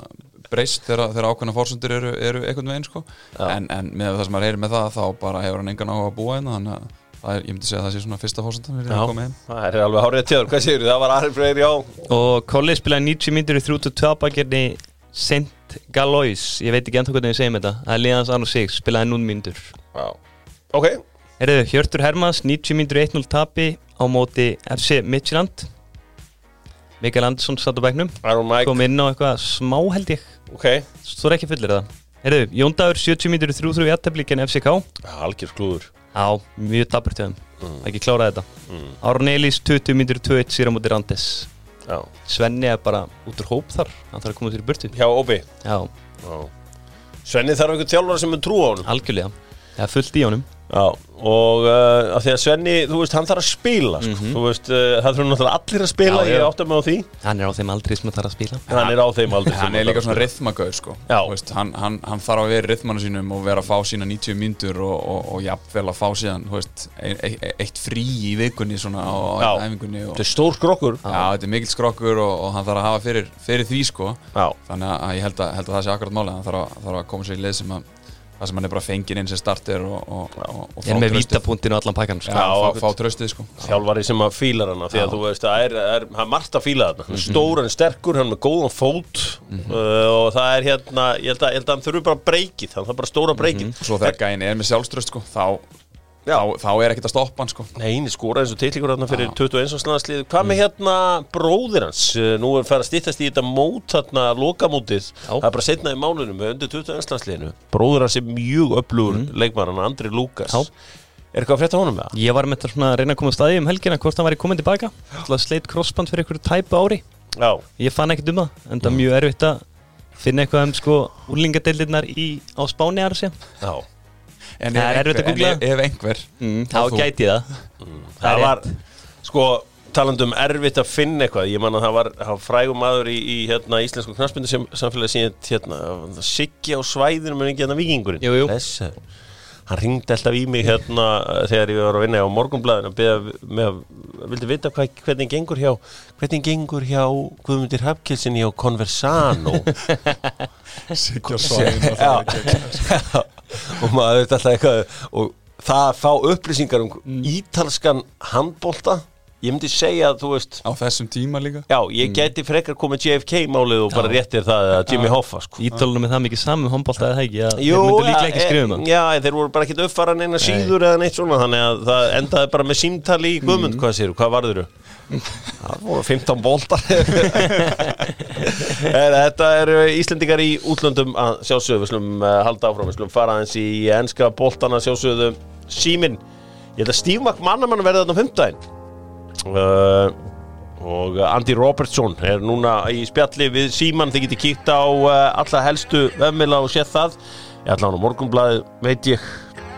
breyst þegar, þegar ákveðna fórsundir eru, eru einhvern veginn sko. en, en með það sem maður heyrir með það þá bara hefur hann engan áhuga að búa hérna þannig að er, ég myndi segja að það sé svona fyrsta fórsundan við erum að koma heim það er alveg hárið tjóður Hvað segir það var Arafrey, já. Og Kolli spilaði 90 myndur í 32 bakirni Sint Galois, ég veit ekki ennþá hvernig við segjum þetta. Það er liðans Arnur Sig, spilaði nún mínútur. Já. Ok, Erðu, Hjörtur Hermans, 90 mínútur 1-0 tapi á móti FC Midtjylland. Mikael Andersson satt á bæknum kom inn á eitthvað smá held ég. Ok, Þú er ekki fullir það Erðu, Jón Dagur, 70 mínútur 3-3 í aðteflíkinn FCK algjör klúður. Já, mjög daburt hjá þeim. Ekki klárað þetta. Mm. Aron Elís, 20 mínútur 2-1 síra móti Randes Já. Svenni er bara út úr hóp þar. Hann þarf að koma til í burtu. Hjá Obi Já, Já. Svenni þarf einhvern þjálfara sem er trú á honum. Algjörlega. Það er fullt í honum Já, og uh, að því að Svenni, þú veist, hann þarf að spila sko. Þú veist, uh, það þurfum náttúrulega allir að spila Já, Ég mig á því. Hann er á þeim aldrei sem það þarf að spila. Hann er á þeim aldrei sem hann er hann líka svona rithmagauð sko. Já. Þú veist, hann, hann, hann þarf að vera í rithmanu sínum og vera að fá sína 90 myndur og, og, og jafnvel að fá síðan þú veist, e e e eitt frí í vikunni svona á, æfingunni og, Þetta er stór skrokkur. Já, þetta er mikill skrokkur og, og hann þarf að hafa fyrir, fyrir því sko. Þannig að ég held að, held að það sé akkurat máli hann þarf að, þarf að koma sér í leið sem að það sem hann er bara fenginn inn sem starter og, og, og, og Ég er með vítapunktinu og allan pakkan sko. Fá, fá tröstið sko. þjálfari sem að fílar hana Því að þú veist, það er, er, hann er margt að fíla Hann er stór, hann er sterkur, hann er með góðan fót uh, Og það er hérna, ég held að, ég held að hann þurfi bara breykið Hann þarf bara stóra breykið. Og svo þegar gæin er með sjálfströst sko þá, Já. þá, þá er ekkert að stoppa hann sko Nei, hann skora eins og titlingur hérna fyrir 21. landslið Hvað með hérna bróðir hans? Uh, Nú er farið að stýttast í þetta mót þarna lokamótið. Það er bara setna í málunum með undir 21. landsliðinu Bróðir hans er mjög öflugur mm. leikmann hann Andri Lukas. Er eitthvað að frétta honum með það? Ég var með þetta svona að reyna að koma á staði um helgina hvort hann væri komin tilbaka Það sleitt crossband fyrir einhverju tæpu ári Já, Ég fann ekkert um það En það er mjög erfitt að finna eitthvað um sko úrlingadeildirnar í, á Spáni aðra já en Það ef einhver, ef, ef einhver mm, Þá gæti það. Það Það er var, sko, talandi um erfitt að finna eitthvað. Ég man að það var, það var frægum maður í, í hérna, íslensku knarsbyndu sem samfélagi síðan hérna, Siggi á svæðinu með hérna vikingurinn Jú, jú. Blessaður. Hann ringdi alltaf í mig hérna þegar ég var að vinna á morgunblæðinu að beða með að, vildi vita hvað, hvernig gengur hjá hvernig gengur hjá Guðmundir Hafkelsin hjá Conversano? Siggja svæðin og og maður veit alltaf eitthvað og það að fá upplýsingar um ítalskan handbolta ég myndi segja að þú veist á þessum tíma líka? Já, ég geti frekar komið JFK málið og bara réttir það að Jimmy Hoffa sko. Ítölunum er það mikið saman handbólta eða það ekki? Að Þeir myndu líklega ekki ja, skrifa um það. Já, þeir voru bara ekkert uppfara neina síður eða neitt svona þannig að það endaði bara með símtali í Guðmund, hvað séru, hvað varður Það voru 15 boltar. Er- Þetta eru Íslendingar í útlöndum að sjálfsögðu, við slum uh, halda áfram við slum fara eins í enska boltana sjálfsögðu. Símin Ég held að Steve McManaman verði þarna á fimmtudaginn uh, og Andy Robertson er núna í spjalli við Síman þið getið kíkt á uh, alla helstu vefmila og séð það. Ég ætla hann á morgunblæði veit ég.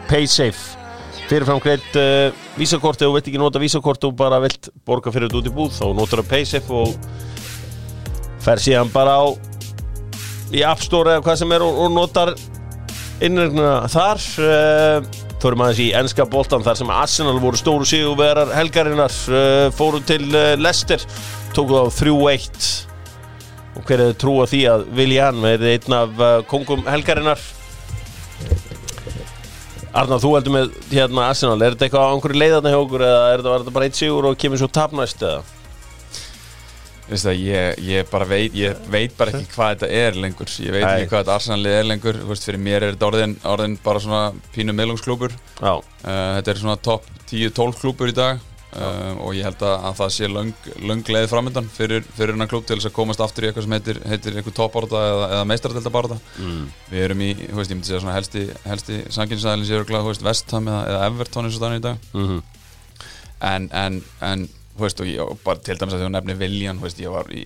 Paysafe. Fyrirfram greitt uh, vísakorti og veit ekki nota vísakorti og bara vilt borga fyrir þetta út í búð þá notar það Paysafe og fer síðan bara á í App Store eða hvað sem er og, og notar innregnuna þar. Uh, Förum aðeins í enska boltan þar sem Arsenal voru stóru sigurverar helgarinnar uh, fóru til uh, Leicester tóku þá 3-1 og hver hefði trúa því að Willian verði einn af uh, kongum helgarinnar? Arnar, þú heldur með hérna Arsenal, er þetta eitthvað á einhverju leiðarni hjá okkur eða er þetta bara eitt sigur og kemur svo tapnæst eða? Ég, ég veit, ég veit bara ekki hvað þetta er lengur. Ég veit Nei. ekki hvað þetta Arsenalið er lengur. Veist, Fyrir mér er þetta orðin, orðin bara svona pínu meðlungsklúpur uh, Þetta er svona topp 10-12 klúpur í dag. Uh, Og ég held að, að það sé löng, löng leið framöndan fyrir, fyrir hennar klúb til þess að komast aftur í eitthvað sem heitir, heitir eitthvað toppárata eða, eða meistaradeldabarata mm. Við erum í, veist, ég myndi segja svona helsti, helsti sanginsæðilin séu örugglega, þú veist, Vestham eða, eða Everton eins og þannig í dag. Mm en, en, en þú veist, og ég, bara til dæmis að þú nefnir Viljan, veist, ég var í,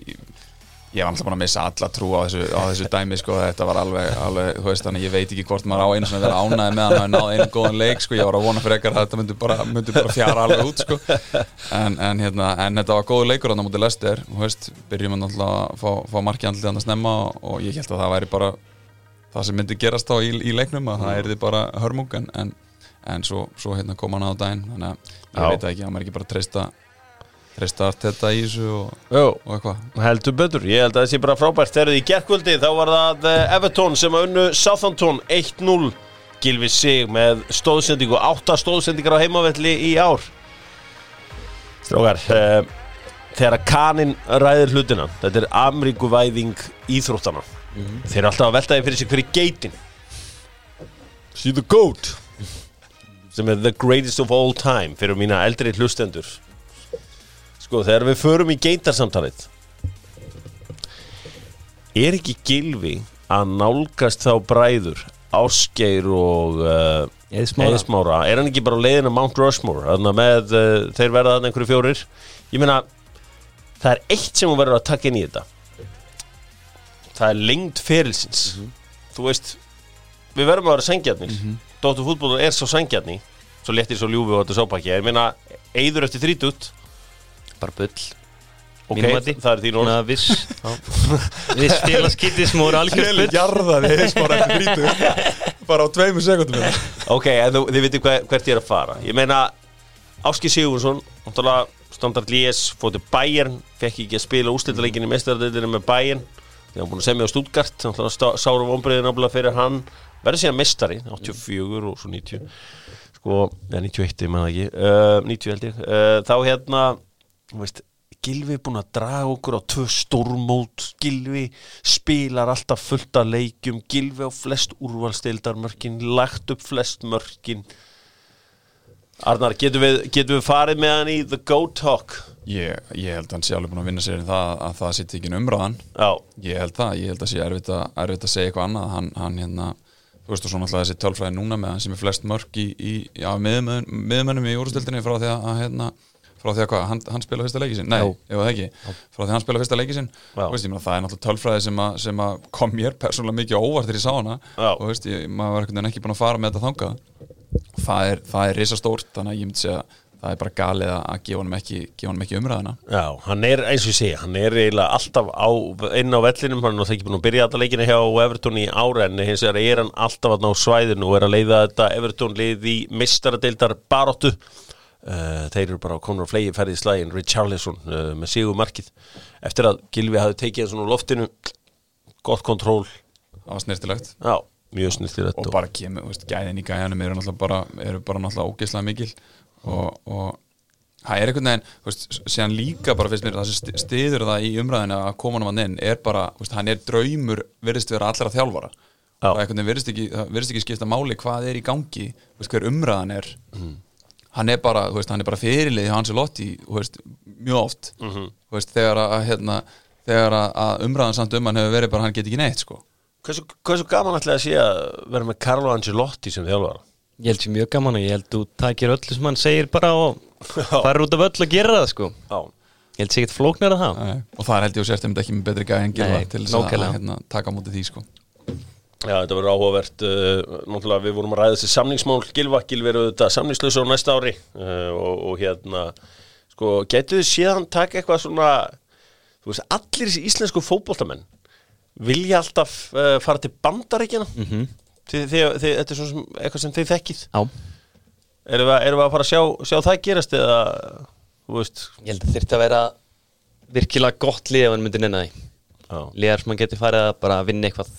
ég var alltaf búin að missa alla trú á þessu, á þessu dæmi, sko, þetta var alveg, alveg þú veist, þannig ég veit ekki hvort maður á einu sem vera ánæði með hann að náða einu góðan leik, sko, ég var að vona fyrir ekkert að þetta myndi bara, myndi bara fjara alveg út, sko. En, en hérna, en þetta var góðu leikur hann á mútið Lester, þú veist, byrjum að náttúrulega fá, fá markið andlið hann að snemma og, ég held að það væri bara það sem myndi gerast þá í, í leiknum að það er bara hörmung en, en, svo, svo hérna kom hann á daginn þannig að ég veit ekki, hann er ekki bara að treysta treysta allt þetta í þessu og, og eitthvað. Heldur betur, ég held að það sé bara frábært. Þegar í gerkvöldi þá var það eh, Everton sem að unnu Southampton 1-0 Gilvi sig með stóðsendingu 8 stóðsendingar á heimavelli í ár. Strókar eh, þegar að kanin ræðir hlutina þetta er Ameríkuvæðing íþróttana þeir eru alltaf að velta því fyrir sig hverju geitin See the goat sem er the greatest of all time fyrir mína eldri hlustendur sko þegar við förum í geitarsamtalið er ekki gilvi að nálgast þá bræður Ásgeir og uh. Eðsmára er hann ekki bara á leiðinu Mount Rushmore þannig með uh, þeir verða þannig einhverju fjórir? Ég meina það er eitt sem hún verður að taka inn í þetta. Það er lengd ferilsins. Þú veist við verðum að vera sengjarnir mm Dóttur fútbólu er svo sengjarni svo léttir svo ljúfi og þetta sápakki. Ég meina, eyður eftir þrítut bara bull. Ok, það er orð. Svona viss Viss félagskipti sem voru algjörð bara á tveimur sekundum hérna. ok, en þú, þið hver, hvert ég er að fara. Ég meina, Áski Sigurðsson standard Lies fótið Bayern, fekk ekki að spila úrslitaleikin í mestardeildinu með Bayern. Þegar hann búin að semja á Stuttgart sáru vonbreiðin náttúrulega fyrir hann. Verður síðan mestari, 84 og svo 90 sko, eða 91 ég menna ekki, uh, 90 held ég. Uh, þá hérna, veist Gilvi er búin að draga okkur á tvö stórmót. Gilvi spilar alltaf fullt af leikjum. Gilvi á flest úrvalstildarmörkin lagt upp flest mörkin. Arnar, getum við, getum við farið með hann í The Go Talk? ég, ég held að hann sé alveg búin að vinna sér í það að það sitt ekki umræðan. Já, ég held það, ég held að sé erfitt að, erfitt að segja eitthvað annað. Hann, hann hérna, þú veist og svo náttúrulega þessi tölfræði núna með hann sem er flest mörg í, í já, miðmönnum í úrstildinni frá því að að, hérna, frá því að hvað, hann, hann spila fyrsta leiki sinn? Nei, Já. ef það ekki, frá því að hann spila fyrsta leiki sinn? Já. veist, ég meina, það er náttúrulega tölfræði sem, að, sem að kom mér persónulega mikið á óvart þegar ég sá hana. Já. og veist, ég, maður var einhvern veginn ekki búin að fara með þetta þangað. Það er, það er risastórt þannig að ég myndi segja það er bara galið að gefa honum ekki, ekki umræðina já, hann er eins og ég segja hann er eiginlega alltaf á, inn á vellinum hann er náttúrulega ekki búin að byrja alla leikina hjá Everton í ára en hins vegar er hann alltaf ná svæðinu og er að leiða þetta Everton lið í mistaradeildar baróttu uh, þeir eru bara komin á flegi ferði í slægin Richarlison uh, með sigur markið eftir að Gilvi hafi tekið svona úr loftinu gott kontról. Var snirtilegt já, mjög sniltir og bara kemur, veist, gæðin í gæðanum eru bara, eru bara náttúrulega ógeðslega mikil. Og, og það er einhvern veginn, veist, síðan líka bara finnst mér það sem sti- styður það í umræðinu að koma hann inn er bara, veist, hann er draumur virðist vera allra þjálfara. Já. og einhvern veginn virðist ekki, ekki skipta máli hvað er í gangi, hver umræðan er hann er bara, veist, hann er bara fyrirlið hjá Hansi Lotti, þú veist, mjög oft. Þú veist, þegar að, hérna þegar að, að umræðan samt um hann hefur verið bara hann get ekki neitt, sko. Hversu, hversu gaman ætlaði að sé að vera með Carlo Ancelotti sem þjálfara? Ég held sér mjög gaman og ég held þú takir öllu sem hann segir bara og farir út af öllu að gera það sko. Já, Ég held sér ekkert flóknar að það. Nei, og það er held ég og sért um þetta ekki með betri gæði en gilva Nei, til þess að, að hérna, taka á móti því sko. Já, þetta verður áhugavert uh, Náttúrulega við vorum að ræða þessi samningsmál. Gilva, Gilvi eru þetta samningslösa á næsta ári uh, og, og hérna sko, getur þið séðan taka eitthvað svona þú veist, allir þessi íslensku fótboltamenn vilja alltaf uh, fara til bandaríkjana mm. -hmm. þetta er svona sem, eitthvað sem þið þekkið? Já, erum við, erum við að fara að sjá, sjá það gerast eða, þú veist? Ég held að þyrfti að vera virkilega gott lið ef hann myndi nenni því. Já, Liðar sem hann geti farið að bara vinna eitthvað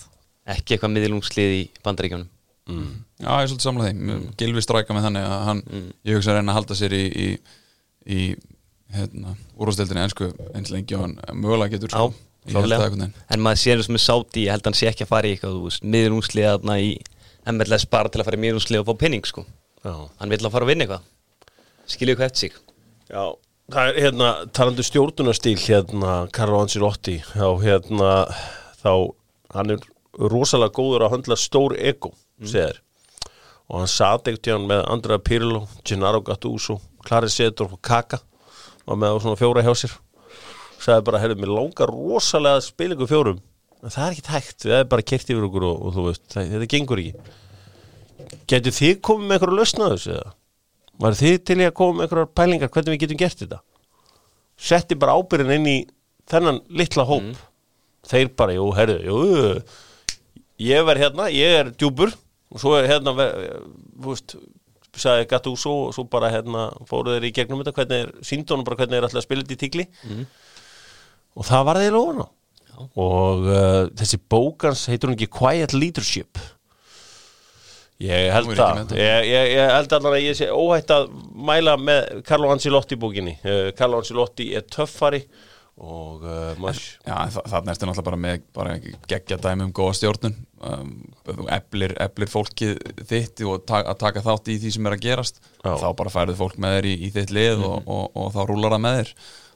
ekki eitthvað miðlungslið í bandaríkjónum Já, ég er svolítið samlega þeim Gilvi stræka með þannig að hann ég hugsa að reyna að halda sér í í, í hérna, úrvasteldinni ensku eins lengi og hann mögulega getur Já, sko. Veginn. En maður sér þessum með sáti, ég held að hann sé ekki að fara í eitthvað, miðlungslið í MLS bara til að fara í miðlungslið og fá penning sko. Já. Hann vil að fara að vinna eitthvað. Skilju hvað eftir sig. Já, það er hérna talandi um stjórnunarstíl hérna Carlo Ancelotti þá hérna þá hann er rosalega góður að höndla stór ego, mm. og hann sat ekkert hjá hann með Andrea Pirlo, Gennaro Gattuso Clarice Seedorf og Kaka og með svona fjóra hjá sér sagði bara, heyrðu, mér langar rosalega ykkur fjórum, en það er ekki hægt það er bara kert yfir okkur og, og þú veist það, þetta gengur ekki Getur þið komið með einhverju lausna þessu eða? Var þið til í að koma með einhverjar pælingar hvernig við getum gert þetta? Setti bara ábyrðin inn í þennan litla hóp Þeir bara, jú, herðu, jú Ég verð hérna, ég er djúpur og svo er hérna veist, sagði Gattuso og svo bara hérna fóru þeir í gegnum þetta hvernig er, síndónum bara hvernig er alltaf að þetta í tíkli og það var þeir lofan á og uh, þessi bókans heitur hún ekki Quiet Leadership? Ég held þetta. ég, ég, held allan að ég sé óhætt að mæla með Carlo Ancelotti bókinni. Uh, Carlo Ancelotti er töffari og uh, maður þarna ertu náttúrulega bara með bara geggja dæmi um góða stjórnun. Um, þú eflir, eflir fólkið þitt og ta að taka þátt í því sem er að gerast. Já. þá bara færið fólk með þér í, í þitt lið og, og, og þá rúlar það með þér.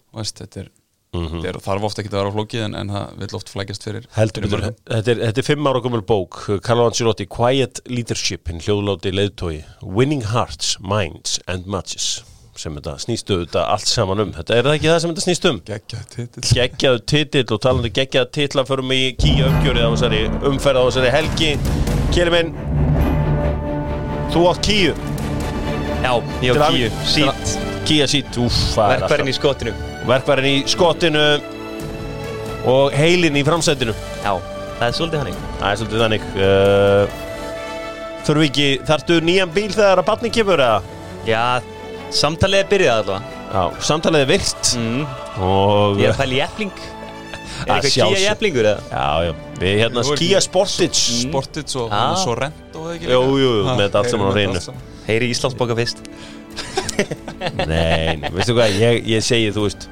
Og veist, þetta er, Mhm. þetta er þarf ofta ekki að vera á flókið en, en það vil oft flækjast fyrir heldur fyrir þetta er, þetta er fimm ára gömul bók Carlo Ancelotti, Quiet Leadership hinn hljóðláti leiðtói Winning Hearts, Minds and Matches sem þetta snýstu þetta allt saman um. Þetta er það ekki það sem þetta snýst um? Geggja titill. Geggjaðu titill og talandi geggjaðu titla förum í kýja uppgjörið á þessari umferð á þessari helgi. Kjeli minn þú átt kýju Já, ég Til á hamingju. kíu, sít kýja sít, er Verkværin í skotinu. Verkværin í skottinu og heilin í framsætinu Já, það er svolítið hannig það er svolítið þannig. Uh, þurfum við ekki, þarftu nýjan bíl þegar að batni kemur eða? Já, samtalið er byrjað allavega Já, samtalið er virt mm. og Ég er að pæla í jefling Er Að eitthvað kíja jeflingur eða? Já, já, við hérna er skýja sportage Sportits og Ah. svo rent og ekki Jú, jú, Ha, með þetta allt saman á saman. Heyri Íslandsboka fyrst Nei, veistu hvað, ég, ég segi, þú veist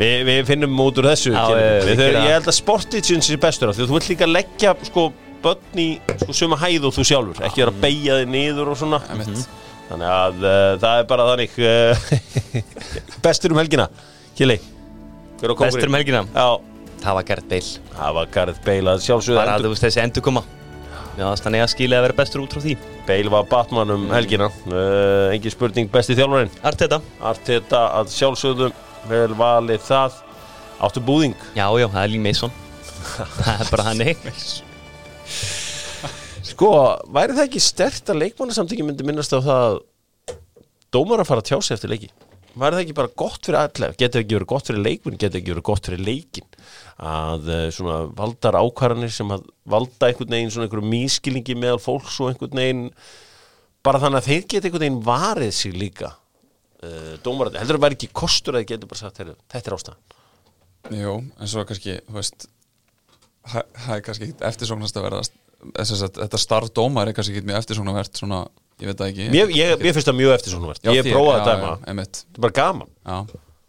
Vi, Við finnum út úr þessu Já, ég- Við við þurfum- gera Ég það. held að sportageins er bestur af Því að þú vilt líka leggja sko, börn í sko, suma hæð og þú sjálfur Ekki vera að beigja þig niður og svona Einmitt. Þannig að uh, það er bara þannig uh, Bestur um helgina Kili? Bestur um helgina? Já, Það var Gareth Bale. Það var Gareth Bale að sjálfsögðu Bara að endur- þú veist þessi endur koma þannig að skilja að vera bestur út frá því. Bale var Batman um helgina. Uh, Engin spurning besti þjálfarinn? Arteta. Arteta að sjálfsögðu vel valið það. Áttu búðing? Já, já, það er Lee Mason. Það er bara hann sko, væri það ekki stert að leikmannasamtöki myndi minnast á það að dómar að fara að tjá sig eftir leiki væri það ekki bara gott fyrir allega getur ekki verið gott fyrir leikmun, getur ekki verið gott fyrir leikin að uh, svona valdar ákvarðanir sem að valda einhvern veginn svona einhverju mískilningi meðal fólks og einhvern veginn bara þannig að þeir geta einhvern veginn varið sig líka uh, dómar, heldur það væri ekki kostur að getur bara sagt, þetta er ástæðan. Jú, en svo kannski, þú veist það er kannski eftirsóknast að að þetta starf dómar er kannski ekkit mjög eftirsóknarvert svona, ég veit það ekki Mér, ég, mér finnst það mjög eftir svona Já, Ég prófaði einmitt. þetta er bara gaman Já,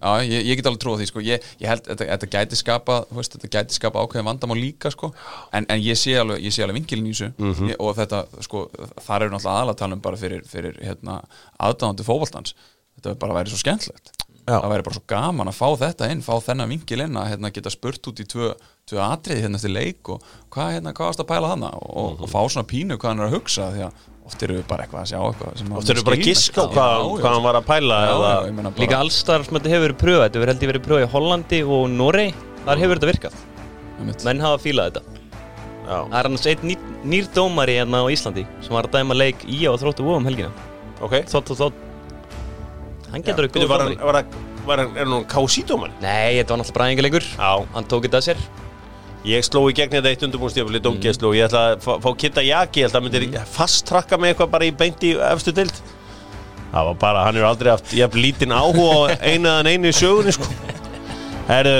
já ég, ég get alveg trúið því sko. ég, ég held þetta, þetta gæti skapa veist, þetta gæti skapa ákveðin vandamál líka sko. en, en ég sé alveg, ég alveg vinkilin í þessu Mhm. ég, og þetta, sko, þar eru náttúrulega aðalatalum bara fyrir, fyrir hérna, aðdáðandi fótboltans þetta bara væri svo skemmtlegt Já. það væri bara svo gaman að fá þetta inn fá þennan vinkil inn að hérna, geta spurt út í tvö, tvö atriði hérna eftir leik og hvað, hérna, hvað varst að pæla hana og, Mhm. og fá svona pínu hvað hann er að hugsa því að oft eru við bara eitthvað að sjá eitthvað Oft eru bara að giska á hvað, hvað hann var að pæla Já, já, bara- Líka allstar sem þetta hefur verið pröfað Þetta hefur held ég verið pröfað í Hollandi og Norei Þar hefur þetta virkað. Menn hafa fílað þetta. Já, Það er annars einn nýr, nýr dómari hérna á Íslandi sem var að dæma leik í og þróttu vóum helgina. Ok. Þótt og þótt. Hann getur ekki góð var hann, dómari. var hann, var hann, er hann kásídómar? Nei, þetta var náttúrulega Já, Hann tók þetta að sér ég sló í gegn þetta eitt undirbúinstjöfli mm. dómgæslu og ég ætla að fá, fá Kitta Jaki, ég held að myndir mm. fasttrakka mig eitthvað bara í beint í efstu dild Það var bara, hann er aldrei haft ég hef lítinn áhuga á einu í sögunni sko Herru,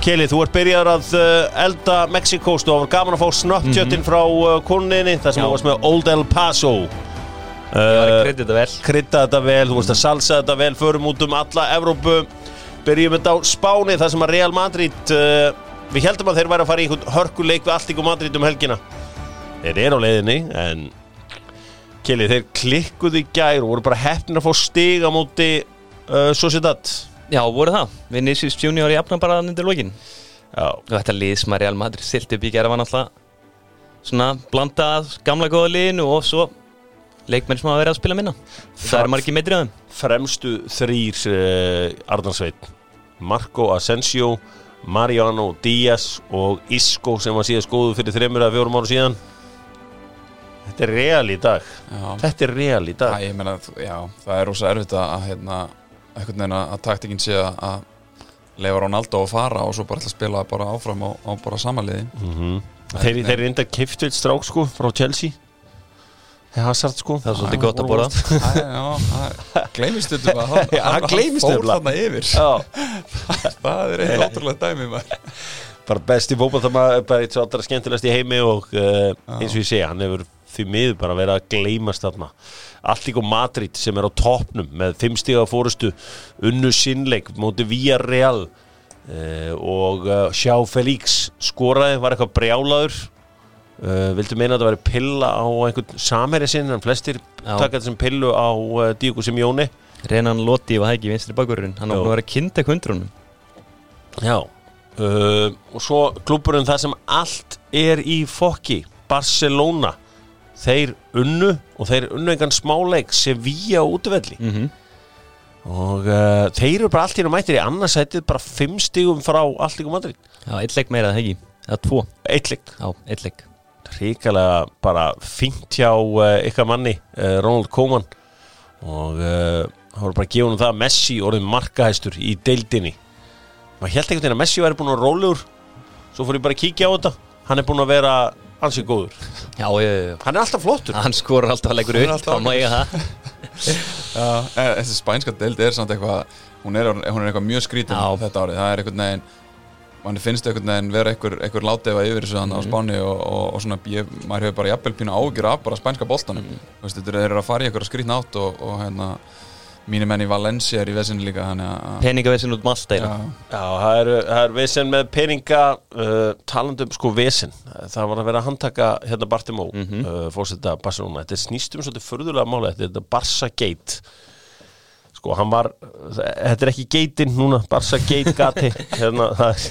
Keli, þú ert byrjaður að uh, elda Mexikost og það var gaman að fá Snapchatin frá uh, koninni þar sem Já. þú varst með Old El Paso Ég var að uh, krydda þetta vel krydda þetta vel, þú veist að salsa þetta vel förum út um alla Evrópu byrjum þetta á Spáni þar sem að Real Madrid við heldum að þeir væri að fara í einhvern hörkuleik við Alltík og Madrid um helgina. Þeir eru á leiðinni en Kili, þeir klikkuðu í gær og voru bara heppin að fá stig á móti uh, Sociedad. Já, voru það. Vinicius Junior í afnan bara undir lokin. Já, Og þetta lið sem að Real Madrid silti upp í gera var náttúrulega Svona blandað gamla góða liðinu og svo leikmenn sem hafa verið að spila minna. Það er margir meitri að þeim. Fremstu þrýr uh, Arnarsveit Marco Asensio Mariano Díaz og Isco sem var síðan skoðu fyrir þreymur eða fjórum ára síðan. Þetta er real í dag. Já. Þetta er real í Æ, dag ég meina, já, það er rosa erfitt að, hérna, að taktikinn sé að- leifa Ronaldo að fara og svo bara spila bara áfram á, á bara samaliði mm Þeir, þeir er enda kiftuð strák sko frá Chelsea Hazard sko. Það er svolítið gott að borða. Já, gleymist þetta bara. Hann, fór þarna yfir. Það er eitthvað ótrúlega dæmi maður. Bara besti fótboltamaður bara eitt svo allra skemmtilegast í heimi og uh, eins og ég segja, hann hefur því miður bara verið að gleymast þarna. Allíko Madrid sem er á toppnum með fimm stiga fórustu unnu sinnleik móti Villarreal uh, og uh, Sjá Felix skoraði, var eitthvað brjálaður uh, vildu meina að það væri pilla á einhvern samherja sinn en flestir taka þetta sem pillu á uh, Díko Simjóni Renan Lotti var ekki vinstri bakurinn Hann búin að vera að kynna hundrunum. Já. Uh, og svo klúburinn það sem allt er í fokki Barcelona. Þeir unnu og þeir unnu einhvern smáleik Sevilla útvelli mm -hmm. og þeir eru bara allt í einu mættir í annarsætið bara fimm stigum frá allt ykkur Madrid. Já, eitt leik meira það ekki? Eða tvo? Eitt leik. Já, eitt leik ríkalega bara fínt hjá uh, ykkar manni uh, Ronald Koeman. Og uh, það voru bara að gefa hún það að Messi orðið markahæstur í deildinni. Maður held einhvern veginn að Messi væri búin að rólegur. Svo fór ég bara að kíkja á þetta. Hann er búin að vera ansið góður. Já, já, já, hann er alltaf flottur. Hann skorur alltaf að leggur upp en þessi spænska deild er samt eitthvað hún er, hún er eitthvað mjög skrítin Já. þetta árið, það er einhvern veginn mann finnst einhvern veginn vera einhver, einhver látefa yfir þessu þannig á Spáni og, og, og svona ég, maður hefur bara jafnvel pínu ágjur af bara spænska boltanum. Mm. veist, þetta er- að fara í einhverja skrítna átt og, og hérna mínir menn í Valencia er í vesinni líka Peningavesin út allt já, Já, það er, það er vesen með peninga uh, talandum sko vesen. Það var að vera að handtaka hérna Bartimó mm Mhm. uh, fórseta Barcelona. Þetta snýstum svolítið förðulega máli þetta er Barca Gate sko hann var þetta er ekki gateinn núna, Barca Gate gati hérna það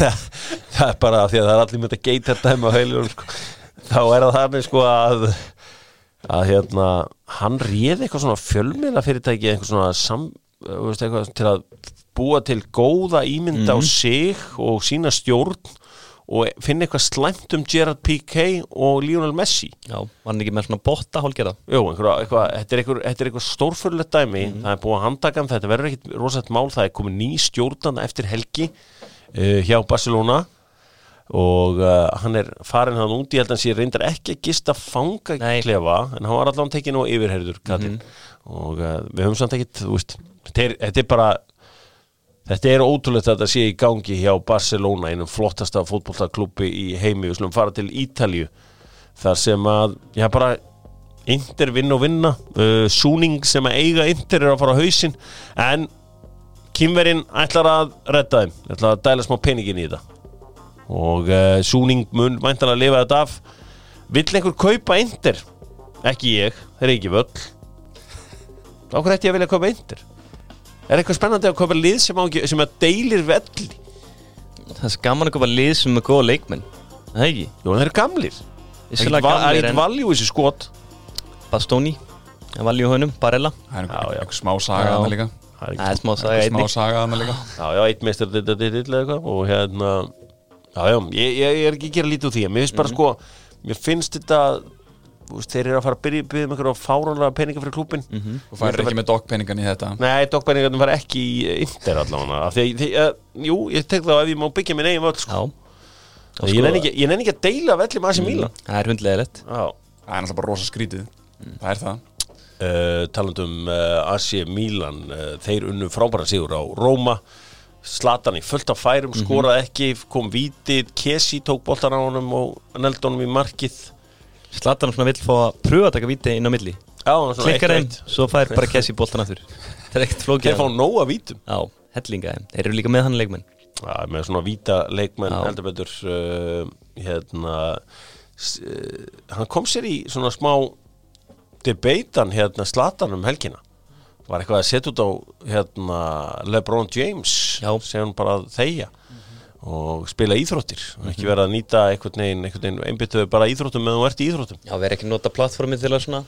það, það er bara því að það er allir með þetta gate þetta heim á heilurum sko. þá er það þannig sko að að hérna hann réði eitthvað svona fjölmiðla fyrirtæki eitthvað svona sam, eitthvað, til að búa til góða ímynda á sig og sína stjórn og finna eitthvað slæmt um Gerard Piqué og Lionel Messi. Já, var hann ekki með svona botta hálgerða Jú, eitthvað, þetta er eitthvað, eitthvað stórförlegt dæmi, það er búið að handtaka hann, þetta verður ekkit rosalegt mál, það er komið ný stjórnan eftir helgi uh, hjá Barcelona. Og uh, hann er farin hann út, ég held að hann sé reyndar ekki að gista fanga klefa, en hann var allan tekinn og yfirherður mm og uh, við höfum samt ekkit, þú veist, þetta er bara Þetta er ótrúlegt að þetta sé í gangi hjá Barcelona, einum flottasta fótbolltaklubbi í heimi, við slum fara til Ítalju þar sem að, já bara Inter vinn og vinna. Uh, Súning sem að eiga Inter er að fara á hausinn en Kimverinn ætlar að redda þeim. Ætlar að dæla smá peningin í þetta. Og uh, Súning mun væntanlega að lifa þetta af. Vill einhver kaupa Inter? Ekki ég, þeir eru ekki völl. Ákveð ætti ég að vilja kaupa Inter? Er eitthvað spennandi að kaupa lið sem, á, ekki- sem að deilir velli? Það er gaman að kofa lið sem er góða leikmenn. Það er ekki? Jú, þeir eru gamlir. Það er eitt en valjú í þessu skot. Bastoni Valjú honum, Barella. Það er einhver smá saga Já. þarna líka. Það er Það er smá saga saga þarna líka. Já, já, eitt meistar þetta þetta eða eitthvað og hérna Já, já, ég, er ekki að gera lítið úr því mér finnst bara sko, mér finnst þetta þeir eru að fara að byrja byrja um einhverja fáránlega peninga fyrir klúbin mm -hmm. og færir ekki með dogpenningan í þetta? Nei, dokkpenningarnir fara ekki í Inter allavega. Því því, að, jú, ég tek þá ef ég má byggja minn eigin völd sko. Og ég sko- nenni ekki, ekki að deila velli með Asi Mílan Það er hundlegilegt Já. Það er náttúrulega bara rosa skrítið. Það er það. Uh, talandum uh, AC Milan uh, þeir unnu frábæra sigur á Róma. Slatan í fullt af færum skoraði ekki, kom vítið. Kesi tók boltan á honum og neldi honum í markið Slatan svona vill fá að pröfa að taka víti inn á milli. Klikkar eitt. svo fær bara Kessi boltan aftur. Þeir fá nóga vítum. Já, hellinga Þeir eru líka með hann leikmenn. Já, með svona víta leikmenn heldur betur uh, hérna uh, hann kom sér í svona smá debeitan hérna Slatan um helgina. Var eitthvað að setja út á hérna LeBron James Já. sem bara að þegja og spila íþróttir. Ekki vera að nýta einhvern veginn, einhvern veginn einbyttuðu bara íþróttum meðan þú ert í íþróttum. Já, erum ekki að nota plattformið til að svona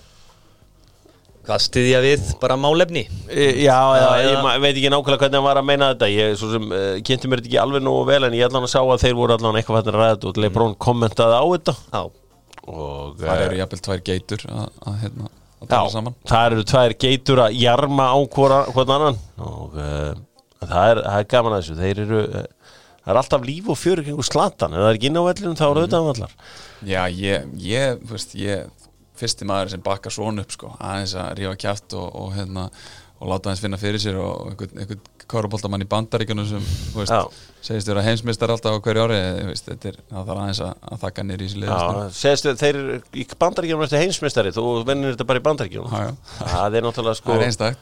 Hvað styðja við bara málefni? E, Já, Já, ég ma- veit ekki nákvæmlega hvernig hann var að meina þetta. Ég sem uh, kynnti mér þetta ekki alveg nógu vel en ég allan að sá að þeir voru allan eitthvað fættin að ræða þetta og Lebrón kommentaði á þetta. Já, og það eh, eru jafnvel tvær geitur að, að, hérna, að tala já, saman. það eru tvær geitur að jarma á hvora, hvern annan. Og uh, það, er, það er gaman að þessu. Þeir eru uh, það er alltaf líf og fjör kringu slatan. Ef það er ekki inn á vellinu þá eru auðvitað vallar já, ég, ég, þú veist, ég fyrsti maður sem bakkar svona upp sko, aðeins að rífa kjátt og, og, hérna, og láta hans finna fyrir sér og einhvern, einhvern Káruboltamann í bandaríkjunum sem þú veist, segist vera heimsmeistar alltaf á hverju ári þú veist, þetta er, það þarf aðeins að, að þakka nýr í þessi Já, liðast segist þeir eru í bandaríkjum eftir heimsmeistari, þú vennir þetta bara í já. Það er náttúrulega sko það er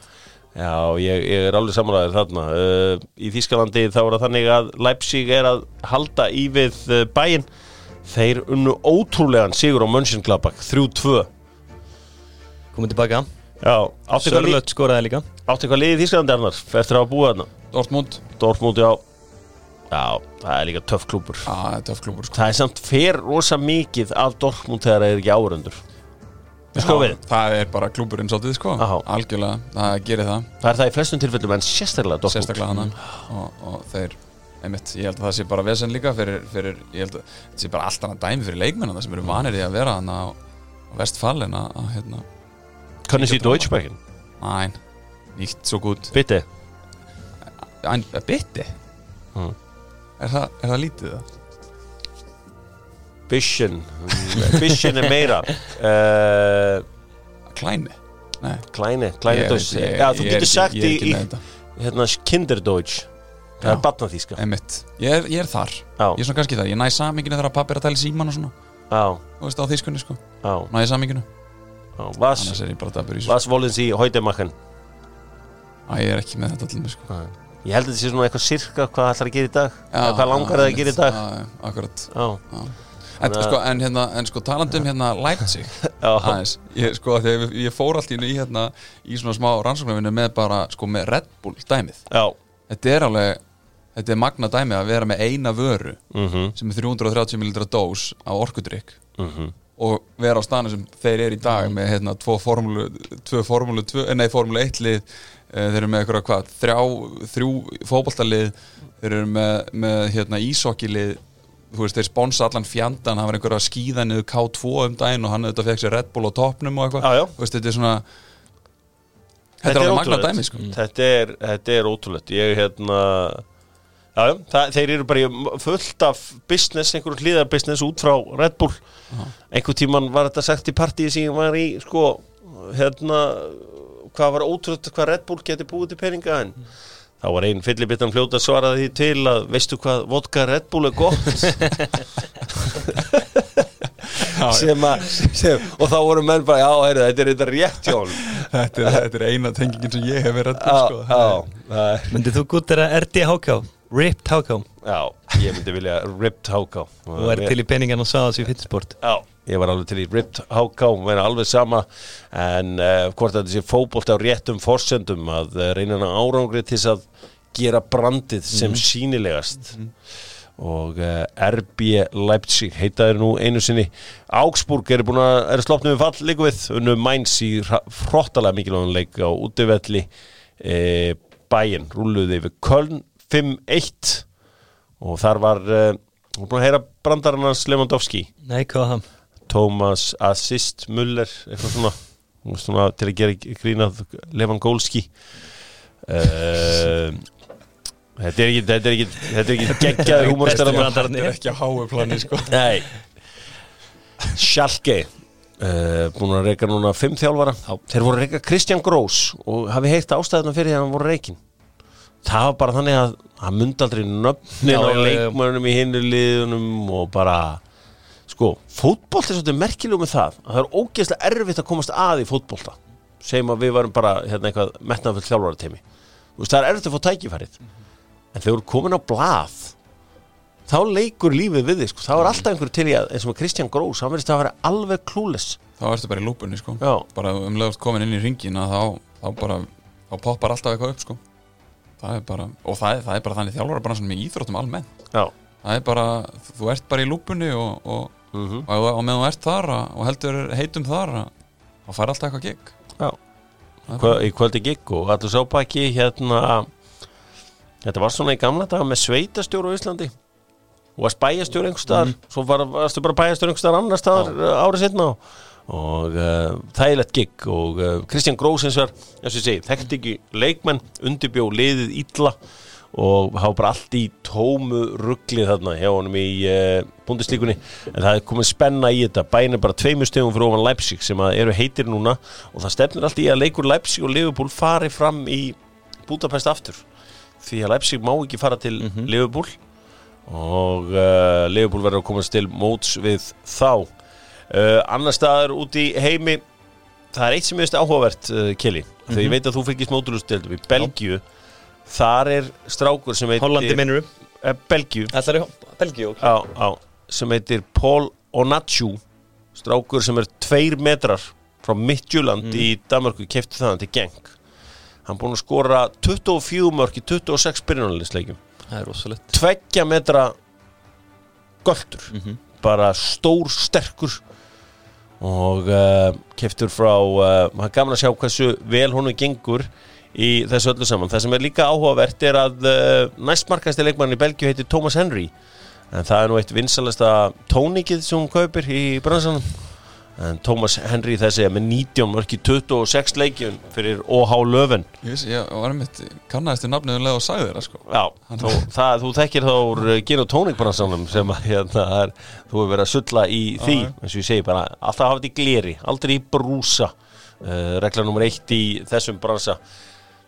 Já, ég, ég er alveg samræður þarna. Uh, Í Þískalandi þá er það þannig að Leipzig er að halda í við uh, bæinn Þeir unnu ótrúlegan sigur á Mönchengladbach 3-2 Komum tilbaka. Já, áttu eitthvað lið- Sörlött skoraði líka. Áttu eitthvað liðið í Þískalandi Arnar? Eftir að hafa búið þarna? Dortmund, Dortmund, já. Já, það er líka töff klúpur að það er töff klúbur sko. Það er samt fer rosa mikið af Dortmund þegar það er ekki árundur sko við. Það er bara klúburinn svolítið sko. Já. algjörlega, það gerir það. Það er það í flestum tilfellum en sérstaklega Dortmund. Sérstaklega hana. Og, og þeir, einmitt, ég held að það sé bara vesen líka fyrir, fyrir ég held að það sé bara allt annað dæmi fyrir leikmennina sem eru vanir í að vera hana á, á vestfallin að, hérna, Können Sie Deutsch sprechen? næn, nýtt svo gút Bitte. Ein, bitti Mm. er, það, er það lítið það? Bisschen Bisschen er meira. Uh, Klæni? Nei, Kleine, kleine Deutsch Já, þú getur sagt í, í hérna, Kinderdeutsch. Það er batnaþíska ég er, ég er þar. Já, ég er svona kannski þar, ég næ saminginu þegar pappi er að tala síman og svona, já, þú veist á þýskunni sko. Já, næ saminginu, ég bara dabur í machen? Æ, ég er ekki með þetta allir sko. Ég held að þetta sé svona eitthvað sirka hvað ætlar að gera í dag. Hvað langar það að gera í dag. Akkurat. Já, En, sko, en, hérna, en sko talandum hérna Leipzig aðeins, ég, sko ég, ég fór allt í, hérna í svona smá rannsóknarvinnu með bara sko með Red Bull dæmið. Já. Þetta er alveg, þetta er magna dæmið að vera með eina vöru mhm, sem er 330 ml dós á orkudrykk mhm. og vera á stanu sem þeir eru í dag með hérna tvo formúlu, tvö formúlu, tvö, nei formúlu 1 lið. Eh, þeir eru með eitthvað hvað, þrjá, þrjú fótboltalið, þeir eru með, með hérna ísokkilið þú veist, þeir sponsa allan fjandan hann var einhver að skýða niður K2 um daginn og hann auðvitað fekk sér Red Bull á toppnum og eitthvað, Já, já. þú veist, þetta er svona þetta er alveg magna dæmi sko. þetta, er, þetta er ótrúlegt. Ég hérna Já, já, það, þeir eru bara fullt af business, einhverjum hlýðarbusiness út frá Red Bull. Einhver tíman var þetta sagt í partíi sem ég var í sko, hérna hvað var ótrúlegt hvað Red Bull geti búið til peninga en þá var einn fyllibittan fljóta að svara því til að veistu hvað vodka Red Bull er gott? Sem að sem, og þá voru menn bara, já, heyrðu, þetta er þetta rétt hjá honum. Þetta, er, þetta er eina tengingin sem ég hef verið Já, sko. er Myndið þú gútt að RD HK Ripped HK Já, ég myndi vilja Ripped Háká. Þú er til í peningan og sagði þessu í fitnessport Já, ég var alveg til í Ripped Háká Mér er alveg sama. En uh, hvort að þessi fótbolt á réttum forsendum Að uh, reyna hana árangri til að Gera brandið sem sýnilegast. Og uh, RB Leipzig heitaði nú einu sinni. Augsburg að eru sloppnum við fall líku við. Unnu Mainz í hra- hrottalega mikilvægum leik á útivelli e, Bæinn rúluði við Köln 5-1 og þar var uh, er búin að heyra brandarinn hans Lewandowski? Nei, hvað það? Thomas Assist Muller eitthvað svona, svona til að gera grínað Lewandowski. Uh, þetta er ekki þetta er ekki, þetta er ekki geggjaður brandararnir. þetta er ekki á háu plani sko. Nei. Schalke uh, búin að reyka núna fimm þjálfara. Þeir voru að reyka Kristján Grós og hafi heyrt ástæðuna fyrir því að hann voru reykin það var bara þannig að hann myndi aldrei nöfnin á leikmörnum í hinnu liðunum og bara sko, fótbolt er svolítið merkilegu með það að það er ógeðslega erfitt að komast að í fótbolta segjum að við varum bara hérna eitthvað metnafull þjálfara teimi það er erfitt að fá tækifærið en þegar þú eru komin á blað þá leikur lífið við þig sko. þá er alltaf einhver til í að, eins og Kristján Grós hann verðist að vera alveg klúles þá ertu bara í lúpunni sko. Já. bara um lögust komin inn í ringin þá, þá bara, þá poppar alltaf eitthvað upp sko. Það er bara, og það er, það er bara þannig þjálfara bara með íþróttum almennt. Já, það er bara, þú ert bara í lúpunni og, og, mm og, og meðan þú ert þar að- og heldur heitum þar að- þá fær alltaf eitthvað gig Hva, í kvöldi gigg og allir sá bara ekki hérna þetta var svona í gamla daga með sveitastjóru á Íslandi. Og varst bæjastjóru einhvers staðar svo var, varstu bara bæjastjóru einhvers staðar annars staðar árið setna og, og uh, þægilegt gigg og uh, Kristján Grósins var, eins og ég segi, þekkt ekki leikmenn, undirbjó liðið illa og hafa bara allt í tómu rugglið þarna hjá honum í uh, búndislíkunni en það er komið spenna í þetta. Bæin er bara tveimur stegum fyrir ofan Leipzig sem eru heitir núna. Og það stefnir allt í að leikur Leipzig og Liverpool fari fram í Budapest aftur. Því að Leipzig má ekki fara til Liverpool. Og Liverpool verður að komast til móts við þá uh, annar staðar út í heimi. Það er eitt sem veist áhugavert uh, Kelly, þegar ég veit að þú fylgist móturlustildum í Belgíu. Þar er strákur sem heitir Hollandi minnur eh, Belgíu. Belgíu á, á, sem heitir Paul Onachu strákur sem er tveir metrar frá Midtjúland í Danmarku kefti það til geng hann búinn að skora 24 mörg í 26 byrjunarliðsleikjum. Það er rosalegt. Tveggja metra göldur bara stór, sterkur og uh, keftur frá uh, maður er gaman að sjá hversu vel honum gengur í þessu öllu saman. Það sem er líka áhugavert er að uh, næstmarkasti leikmann í Belgíu heitir Thomas Henry. En það er nú eitt vinsalasta tónikið sem hún kaupir í bransanum en Thomas Henry þessi með 19 mörg í 26 leikjum fyrir OH Löfven. Veist, ég var einmitt, kannaðist þér nafnið um og sagði þér sko. Já, þú, það, þú þekkir þá úr uh, gin og tónikbransanum sem að hérna, er, þú hefur verið að sulla í því eins og ég segi bara, alltaf hafa þetta í gleri aldrei í brúsa uh, regla nummer eitt í þessum bransa.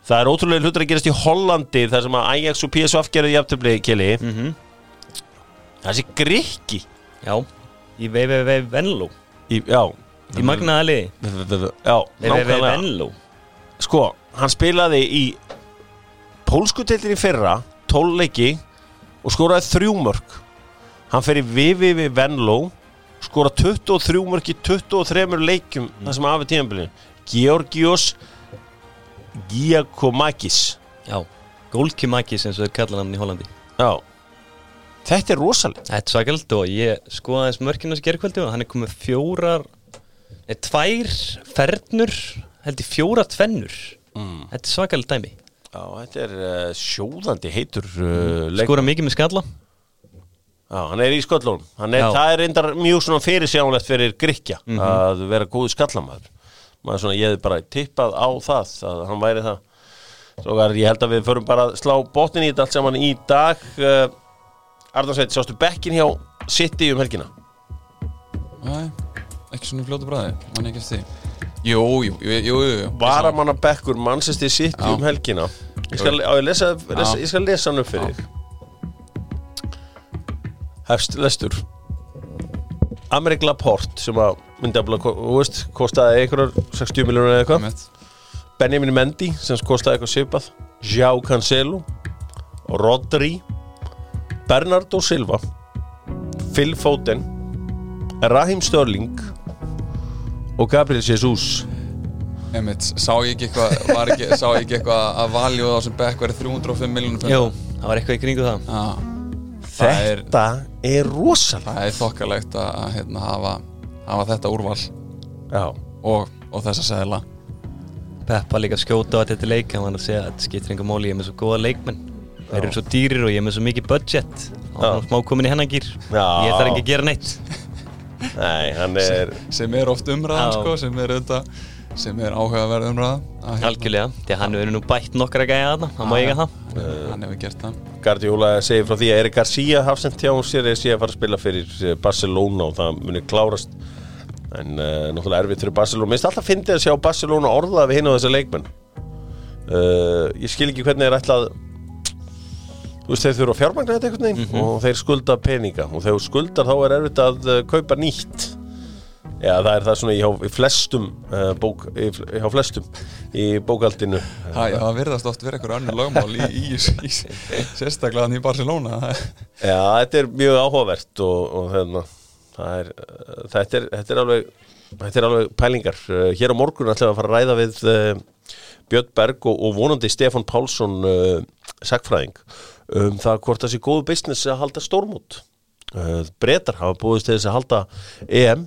Það er ótrúlega hlutur að gerast í Hollandi þar sem að Ajax og PSV gerði jafntöfli keli Mhm. Þessi grikki. Já, í VVV Venlo í, Já, Í magnaða liði. Já nákvæmlega. Sko, hann spilaði í pólskuteldir í fyrra 12 leiki og skoraði þrjú mörg hann fer í VVV Venlo skora 23 mörg í 23 leikjum það sem afi tíðanbyrjun Georgios Giacomakis. Já, Gólkimakis eins og þeir kalla hann í Hollandi. Já Þetta er rosalega Þetta er svakald og ég skoða aðeins mörkinu þessi gerkvöldi og hann er komið fjórar Nei, tvær fernur held ég fjóra tvennur. Mm. Þetta er svakald dæmi. Já, þetta er uh, sjóðandi heitur uh, leik Skora mikið með skalla. Já, hann er í Já. Það er reyndar mjög svona fyrirsjánlegt fyrir Grikja að vera góðu skallamæður maður svona, ég hef bara tippað á það að hann væri það. Svo er, ég held að við förum bara að slá botnin í þetta allt saman í dag uh, Arnarsveit, sástu bekkin hjá City um helgina? Nei, ekki svona í fljótu bræði Man ekki eftir því. Jú, jú, jú, jú, jú. Varamanna bekkur Manchester City Já. um helgina. Ég skal, á, ég, lesa, lesa, ég skal lesa hann upp fyrir þig. Hefst lestur. Amerik Laporte sem að myndi að kostaði einhverjar 60 miljónur eða eitthvað. Benjamin Mendy sem kostaði eitthvað svipað. João Cancelo. Rodri Bernardo Silva Phil Foden Raheem Sterling og Gabriel Jesus. Einmitt, sá ég ekki eitthvað ekki, sá ég ekki eitthvað að valju á sem bekk verið 305 miljónum Jú, það var eitthvað í kringu það. Já, Það er- Þetta er rosalega það er þokkalegt að hérna, hafa, hafa þetta úrval. Og, og þessa seðla. Peppa líka skjóta á þetta leik hann var að segja að þetta skiptir enga máli ég er með svo góða leikmenn þeir eru svo dýrir og ég er með svo mikið budget. Og er smá komin í hennangýr Já. ég þarf ekki að gera neitt. Nei, hann er sem er oft umræðan sko, sem er auðvitað sem er áhugaverð umræða. Að, hérna, algjörlega, því að hann hefur nú bætt nokkra gæja þarna hann má eiga það. hann, hefur gert það. Guardiola segir frá því að Erik Garcia hafsend hjá sér er síðan að fara að spila fyrir eh, Barcelona og það muni klárast. En uh, náttúrulega erfitt fyrir Barcelona. Minnst alltaf fyndið að sjá Barcelona orða við hinn á þessa leikmenn. Uh, ég skil ekki hvernig er ætlað þú veist þeir þurfa að fjármagna þetta einhvern veginn og þeir skulda peninga. Og þegar þú skuldar þá er erfitt að uh, kaupa nýtt. Já, það er það svona í, hjá, í flestum uh, bók, í, hjá flestum í bókaldinu. Það, já, það virðast oft verið eitthvað önnur lögmál í, í, í, í sérstaklega hann í Barcelona. Já, þetta er mjög áhugavert og, og það er, uh, þetta, er, þetta, er alveg, þetta er alveg pælingar. Hér á morgun ætlum við að fara að ræða við uh, Björn Berg og, og vonandi Stefán Pálsson, uh, sagfræðing, um það hvort það sé góðu business að halda stórmút. Uh, Bretar hafa búist til þess að halda EM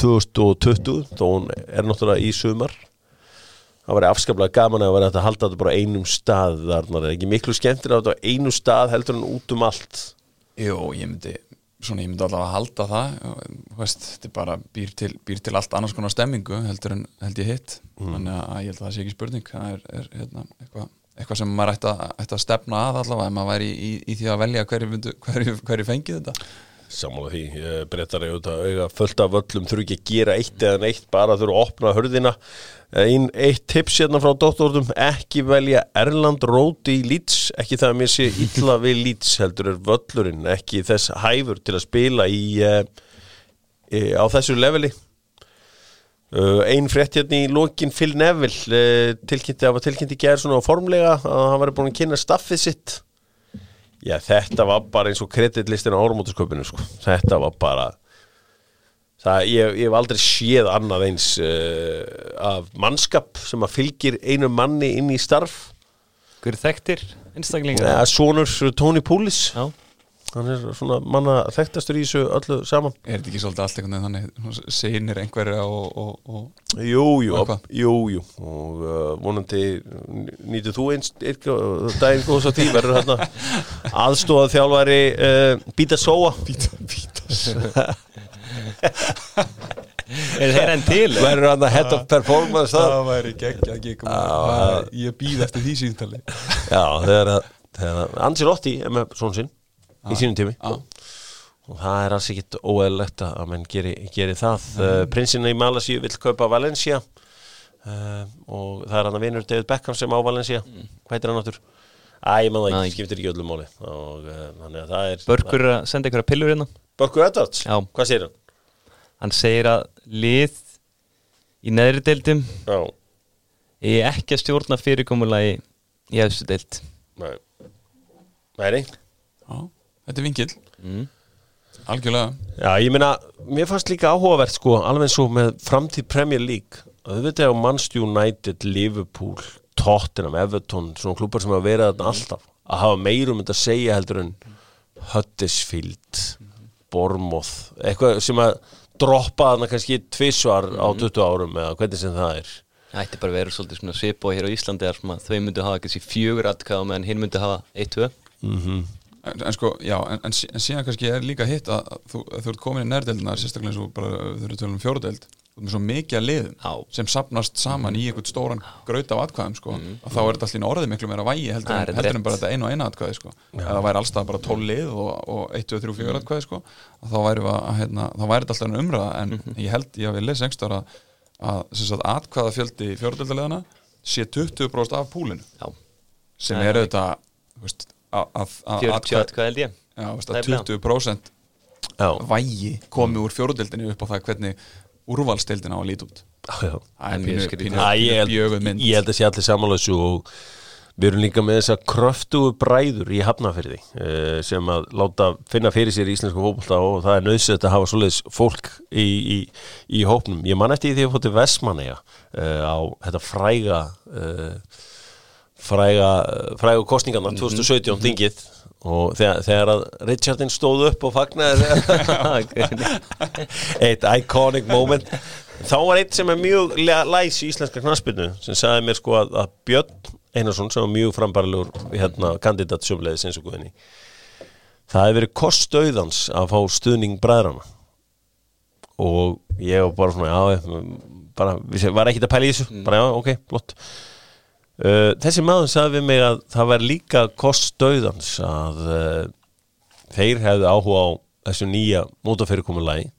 2020, þó hún er náttúrulega í sumar. Það var afskaplega gaman að vera að halda þetta bara einum stað þarna, ekki miklu skemmtir að þetta á einum stað heldur en út um allt? Jú, ég myndi svona, ég myndi allavega að halda það. Veist, þetta bara býr til, býr til allt annars konar stemmingu heldur en held ég hitt. Þannig að ég held að það sé ekki spurning. Það er, er hérna, eitthvað eitthva sem maður ætti að, ætti að stefna að allavega ef maður væri í, í, í því að velja hverju, hverju, hverju fengið þetta? Sammála því, breytar ég auðvitað auðvitað fullt af öllum þurfi ekki að gera eitt eða neitt, bara þurfi að opna hörðina Ein, eitt tips hérna frá dóttordum ekki velja Erland Róti í Leeds ekki það að mér sé illa við Leeds heldur er völlurinn, ekki þess hæfur til að spila í, í á þessu leveli uh, ein frétt hérna í lokin Phil Neville uh, tilkynnti að var tilkynnti gerð svona formlega að hann var búin að kynna staffið sitt já þetta var bara eins og kreditlistin á orðmótusköpinu sko. þetta var bara það, ég, ég hef aldrei séð annað eins uh, af mannskap sem að fylgir einu manni inn í starf Hver þekktir einstaklingar? Sónur Tony Poulis Já, hann er svona manna þekktastur í þessu öllu saman. Er þetta ekki svolítið allt einhvern veginn þannig? Seinir einhverja og, og, og Jú, jú, Og hvað? jú, jú. Og uh, vonandi nýtið þú eins daginn góðs að því verður hérna aðstofað þjálfari uh, Bíta Sóa. Bíta, bíta er þeir enn til? verður hérna head of performance það Það væri geggja Ég býð eftir því síntali Já, þegar, að- að Angelotti er með svona sinn í sínum tími og það er alls ekkit óeðlegt að menn geri, geri það. Uh, prinsina í Malasíu vill kaupa Valencia. Uh, og það er hann að vinur David Beckham sem á Valencia. Hvað heitir hann áttur? Æ, ég man það ekki, skiptir ekki. öllu máli. Og uh, þannig að það er Börkur er að senda einhverja pillur hérna. Börkur Edwards? Já. Hvað segir hann? Hann segir að lið í neðri deildum Já, er ekki að stjórna fyrirkomulagi í efstu deild. Nei. Nei, nei. Já, þetta er vingil mm. Algjörlega. Já, ég meina, mér fannst líka áhugavert sko, alveg eins og með framtíð Premier League. Auðvitað á Manchester United, Liverpool Tottenham, Everton, svona klúpar sem hafa verið þarna alltaf, að hafa meirum þetta að segja heldur en Huddersfield Bournemouth eitthvað sem að droppa þarna kannski tvisvar á 20 árum eða hvernig sem það er. Það ætti bara að vera svolítið svona svip og hér á Íslandi þau myndu hafa kannski fjögur atkvæða meðan hinn myndu hafa eitt, tvö. Mm En, en sko, já, en, en, sí- en síðan kannski er líka hitt að, að þú, að þú ert komin í nærdeldina sérstaklega eins og bara þau eru tölum fjórdeld þú ert með svo mikið að liðum Já. sem sapnast saman í einhvern stóran graut af atkvæðum sko, að þá er þetta allir orðið miklu meira vægi heldur, en, heldur en bara þetta einu og eina atkvæði sko. það væri allstað bara 12 lið og, og 1, 2, 3, 4 atkvæði sko, að þá væri, hérna, þetta alltaf en umræða en ég held, ég vil lesa einhverstaðar að, að atkvæða fjöldi fjórdeldaliðana sé 20% af púlinu. Já, sem Já, er auðvitað þú veist, að, að, að 40 atkvæði- atkvæða held ég? Já, veist, Það er að 20% Já, vægi komi úr fjóruðdeldinni upp á það hvernig úrvalsdeldina á að líti út. Já, pínu, pínu, Æ, ég, held, að sé allir samanlösu og við erum líka með þessa kröftugu bræður í hafnafyrði uh, sem að láta finna fyrir sér í íslensku fótbolta og það er nöðsett að hafa svoleiðis fólk í, í, í hópnum. Ég man eftir því að ég fótti Vestmanneja uh, á þetta fræga uh, fræga, fræga kostningarna 2017 þingið. Og þegar, þegar að Richardin stóð upp og fagnaði eitt iconic moment. Þá var eitt sem er mjög læs í íslenska knaspinu sem sagði mér sko að, að Björn Einarsson sem var mjög frambarlegur hérna, kandidat sjöfleiðis eins og guðinni það hefði verið kostauðans að fá stuðning bræðrana og ég var bara svona já, bara, var ekkit að pæla í þessu. Bara já, ok, flott uh, þessi maður sagði við mig að það var líka kostauðans að uh, þeir hefðu áhuga á þessu nýja mótafyrirkomulagi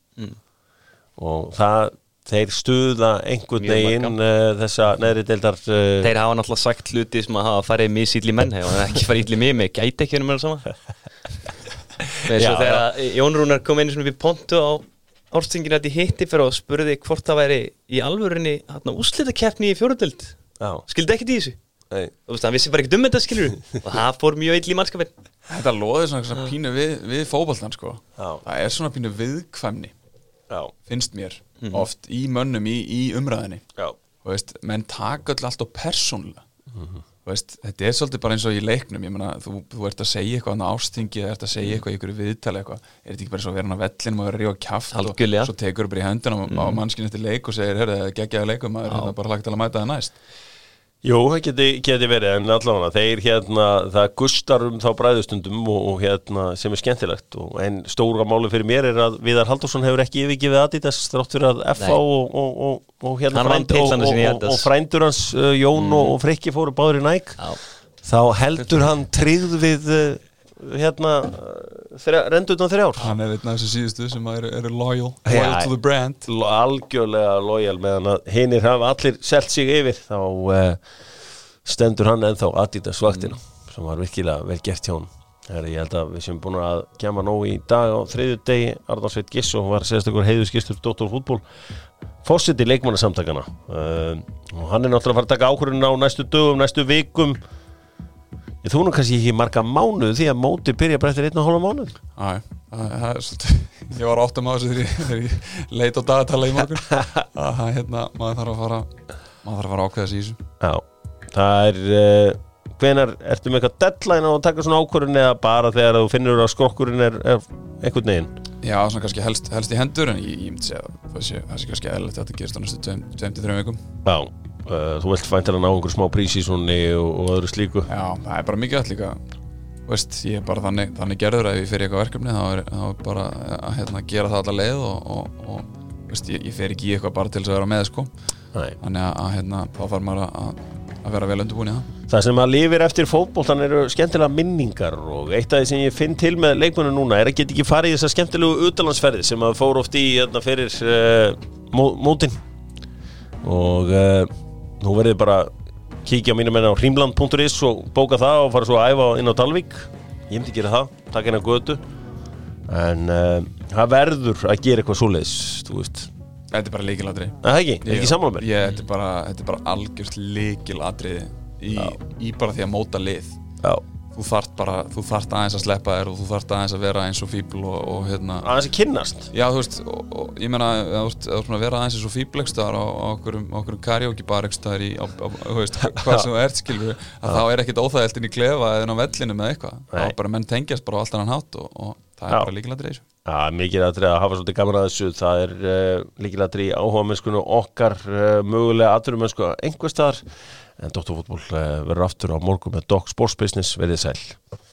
og það þeir stuða einhvern veginn uh, þessa neðri deildar Þeir hafa náttúrulega sagt hluti sem að hafa farið misýtli menn hefur ekki farið ítli mig með gæti ekki um það sama. Já, þegar að Jón Rúnar kom einu svona við pontu á árstinginu að ég hitti fyrir og spurði hvort það væri í alvörinni úslitakeppni í fjóruðöld skildi ekkert í þessu? Nei, og þú veist, hann vissi bara ekkert um þetta skilur og það fór mjög illa í mannskapin Þetta loði svona, svona pínu við, við fótboltan sko. Það er svona pínu viðkvæmni já, finnst mér Mhm. oft í mönnum í, í umræðinni já. Þú veist, menn taka öll allt á persónlega Mhm. Þú veist, þetta er svolítið bara eins og í leiknum ég meina, þú, þú ert að segja eitthvað á ástingi eða ert að segja eitthvað í ykkur viðtali eitthvað er þetta ekki bara eins og að vera hann á vellinum og vera rífa kjaft Algjörlega. og svo tekur bara í höndina á, á mannskinn eftir leik og segir, herrðu, geggjaði leikum maður er hérna bara lagt að mæta það næst Jú, það geti, geti verið, en allavega þeir hérna, það gustar um þá bræðustundum og, og hérna sem er skemmtilegt. Og en stóra máli fyrir mér er að Viðar Haldursson hefur ekki yfirgifið Adidas þrátt fyrir að Nei. og, og, hérna frænd- frændur hans uh, Jón og, og Frikki fóru báður í næk þá heldur hann tryggð við uh, hérna þrjá, rendurna þrjár. Hann er einn af þessu síðustu sem eru, eru loyal Loyal to the brand. Algjörlega lojal meðan að hinir hafa allir selt sig yfir þá uh, stendur hann ennþá Adidas vaktina sem var virkilega vel gert hjá hann Heri, ég held að við sem búin að kemma nóg í dag á þriðju degi Arnarsveit Giss og var sérstakur heiðuskistur Dóttor fútból fórseti leikmannasamtakana uh, og hann er náttúrulega að fara að taka ákvörðun á næstu dögum, næstu vikum ég þú nú kannski ekki marga mánuð því að móti byrja bara eftir einn og hálfa mánuð. Æ, það, er svolítið Ég var áttum á þessu þegar ég, ég leit á dagatala í morgun. Að hérna, maður þarf að fara maður þarf að fara að ákveða sig í þessu. Já, það er uh, hvenar ertu með eitthvað deadline á að taka svona ákvörðun eða bara þegar þú finnur að skrokkurinn er, er einhvern veginn? Já, svona kannski helst, helst í hendur en ég, ég myndi segja að það sé, kannski eðlilegt að þetta gerist á næstu 23 vikum. Já, uh, þú vilt fæntilega ná einhver smá prísísonni og, og öðru slíku. Já, það er bara mikið allt líka. Veist, ég er bara þannig, þannig gerður að ef ég fer í eitthvað verkefni þá er, þá er bara að hérna, gera það alla leið og, og, og veist, ég, ég fer ekki í eitthvað bara til þess að vera með sko. Þannig að, hérna, þá þarf maður að, að vera vel undirbúin í það. Það sem að lifir eftir fótboltan eru skemmtilega minningar og eitt af því sem ég finn til með leikmennu núna er að geta ekki farið í þessar skemmtilegu utalansferði sem að fór oft í hérna, fyrir uh, mó, nú verðið bara kíkja mínum enn á hrímland.is og bóka það og fara svo að æfa inn á Dalvík. Ég myndi gera það, taka á götu. En uh, það verður að gera eitthvað svoleiðis þú veist, Þetta er bara líkilatri Er það ekki, er ekki mér? Ég, þetta er bara, er bara algjört líkilatri í, í bara því að móta lið. Já, þú þart bara, þú þart aðeins að sleppa þér og þú þart aðeins að vera eins og fíbl og, og hérna. Aðeins að kynnast. Já, þú veist, og, og ég meina þú ef þú búin að vera aðeins eins og fíblegstar á, á okkurum, okkurum karaoke bar ekstar í, þú veist, hvað sem þú ert skilur að þá er ekkit óþægilt inn í klefa eða inn á vellinu með eitthvað, þá er bara menn tengjast bara á allt annan hátt og, það Já. er bara líkilega dreis Já, mikið aðrið að hafa svolítið gaman að þessu. Það er uh, líkilatri í áhuga mennskunni okkar uh, mögulega aðturum mennsku einhver staðar en Dóttarfútból uh, verður aftur á morgun með Doc Sports Business. Verið sæl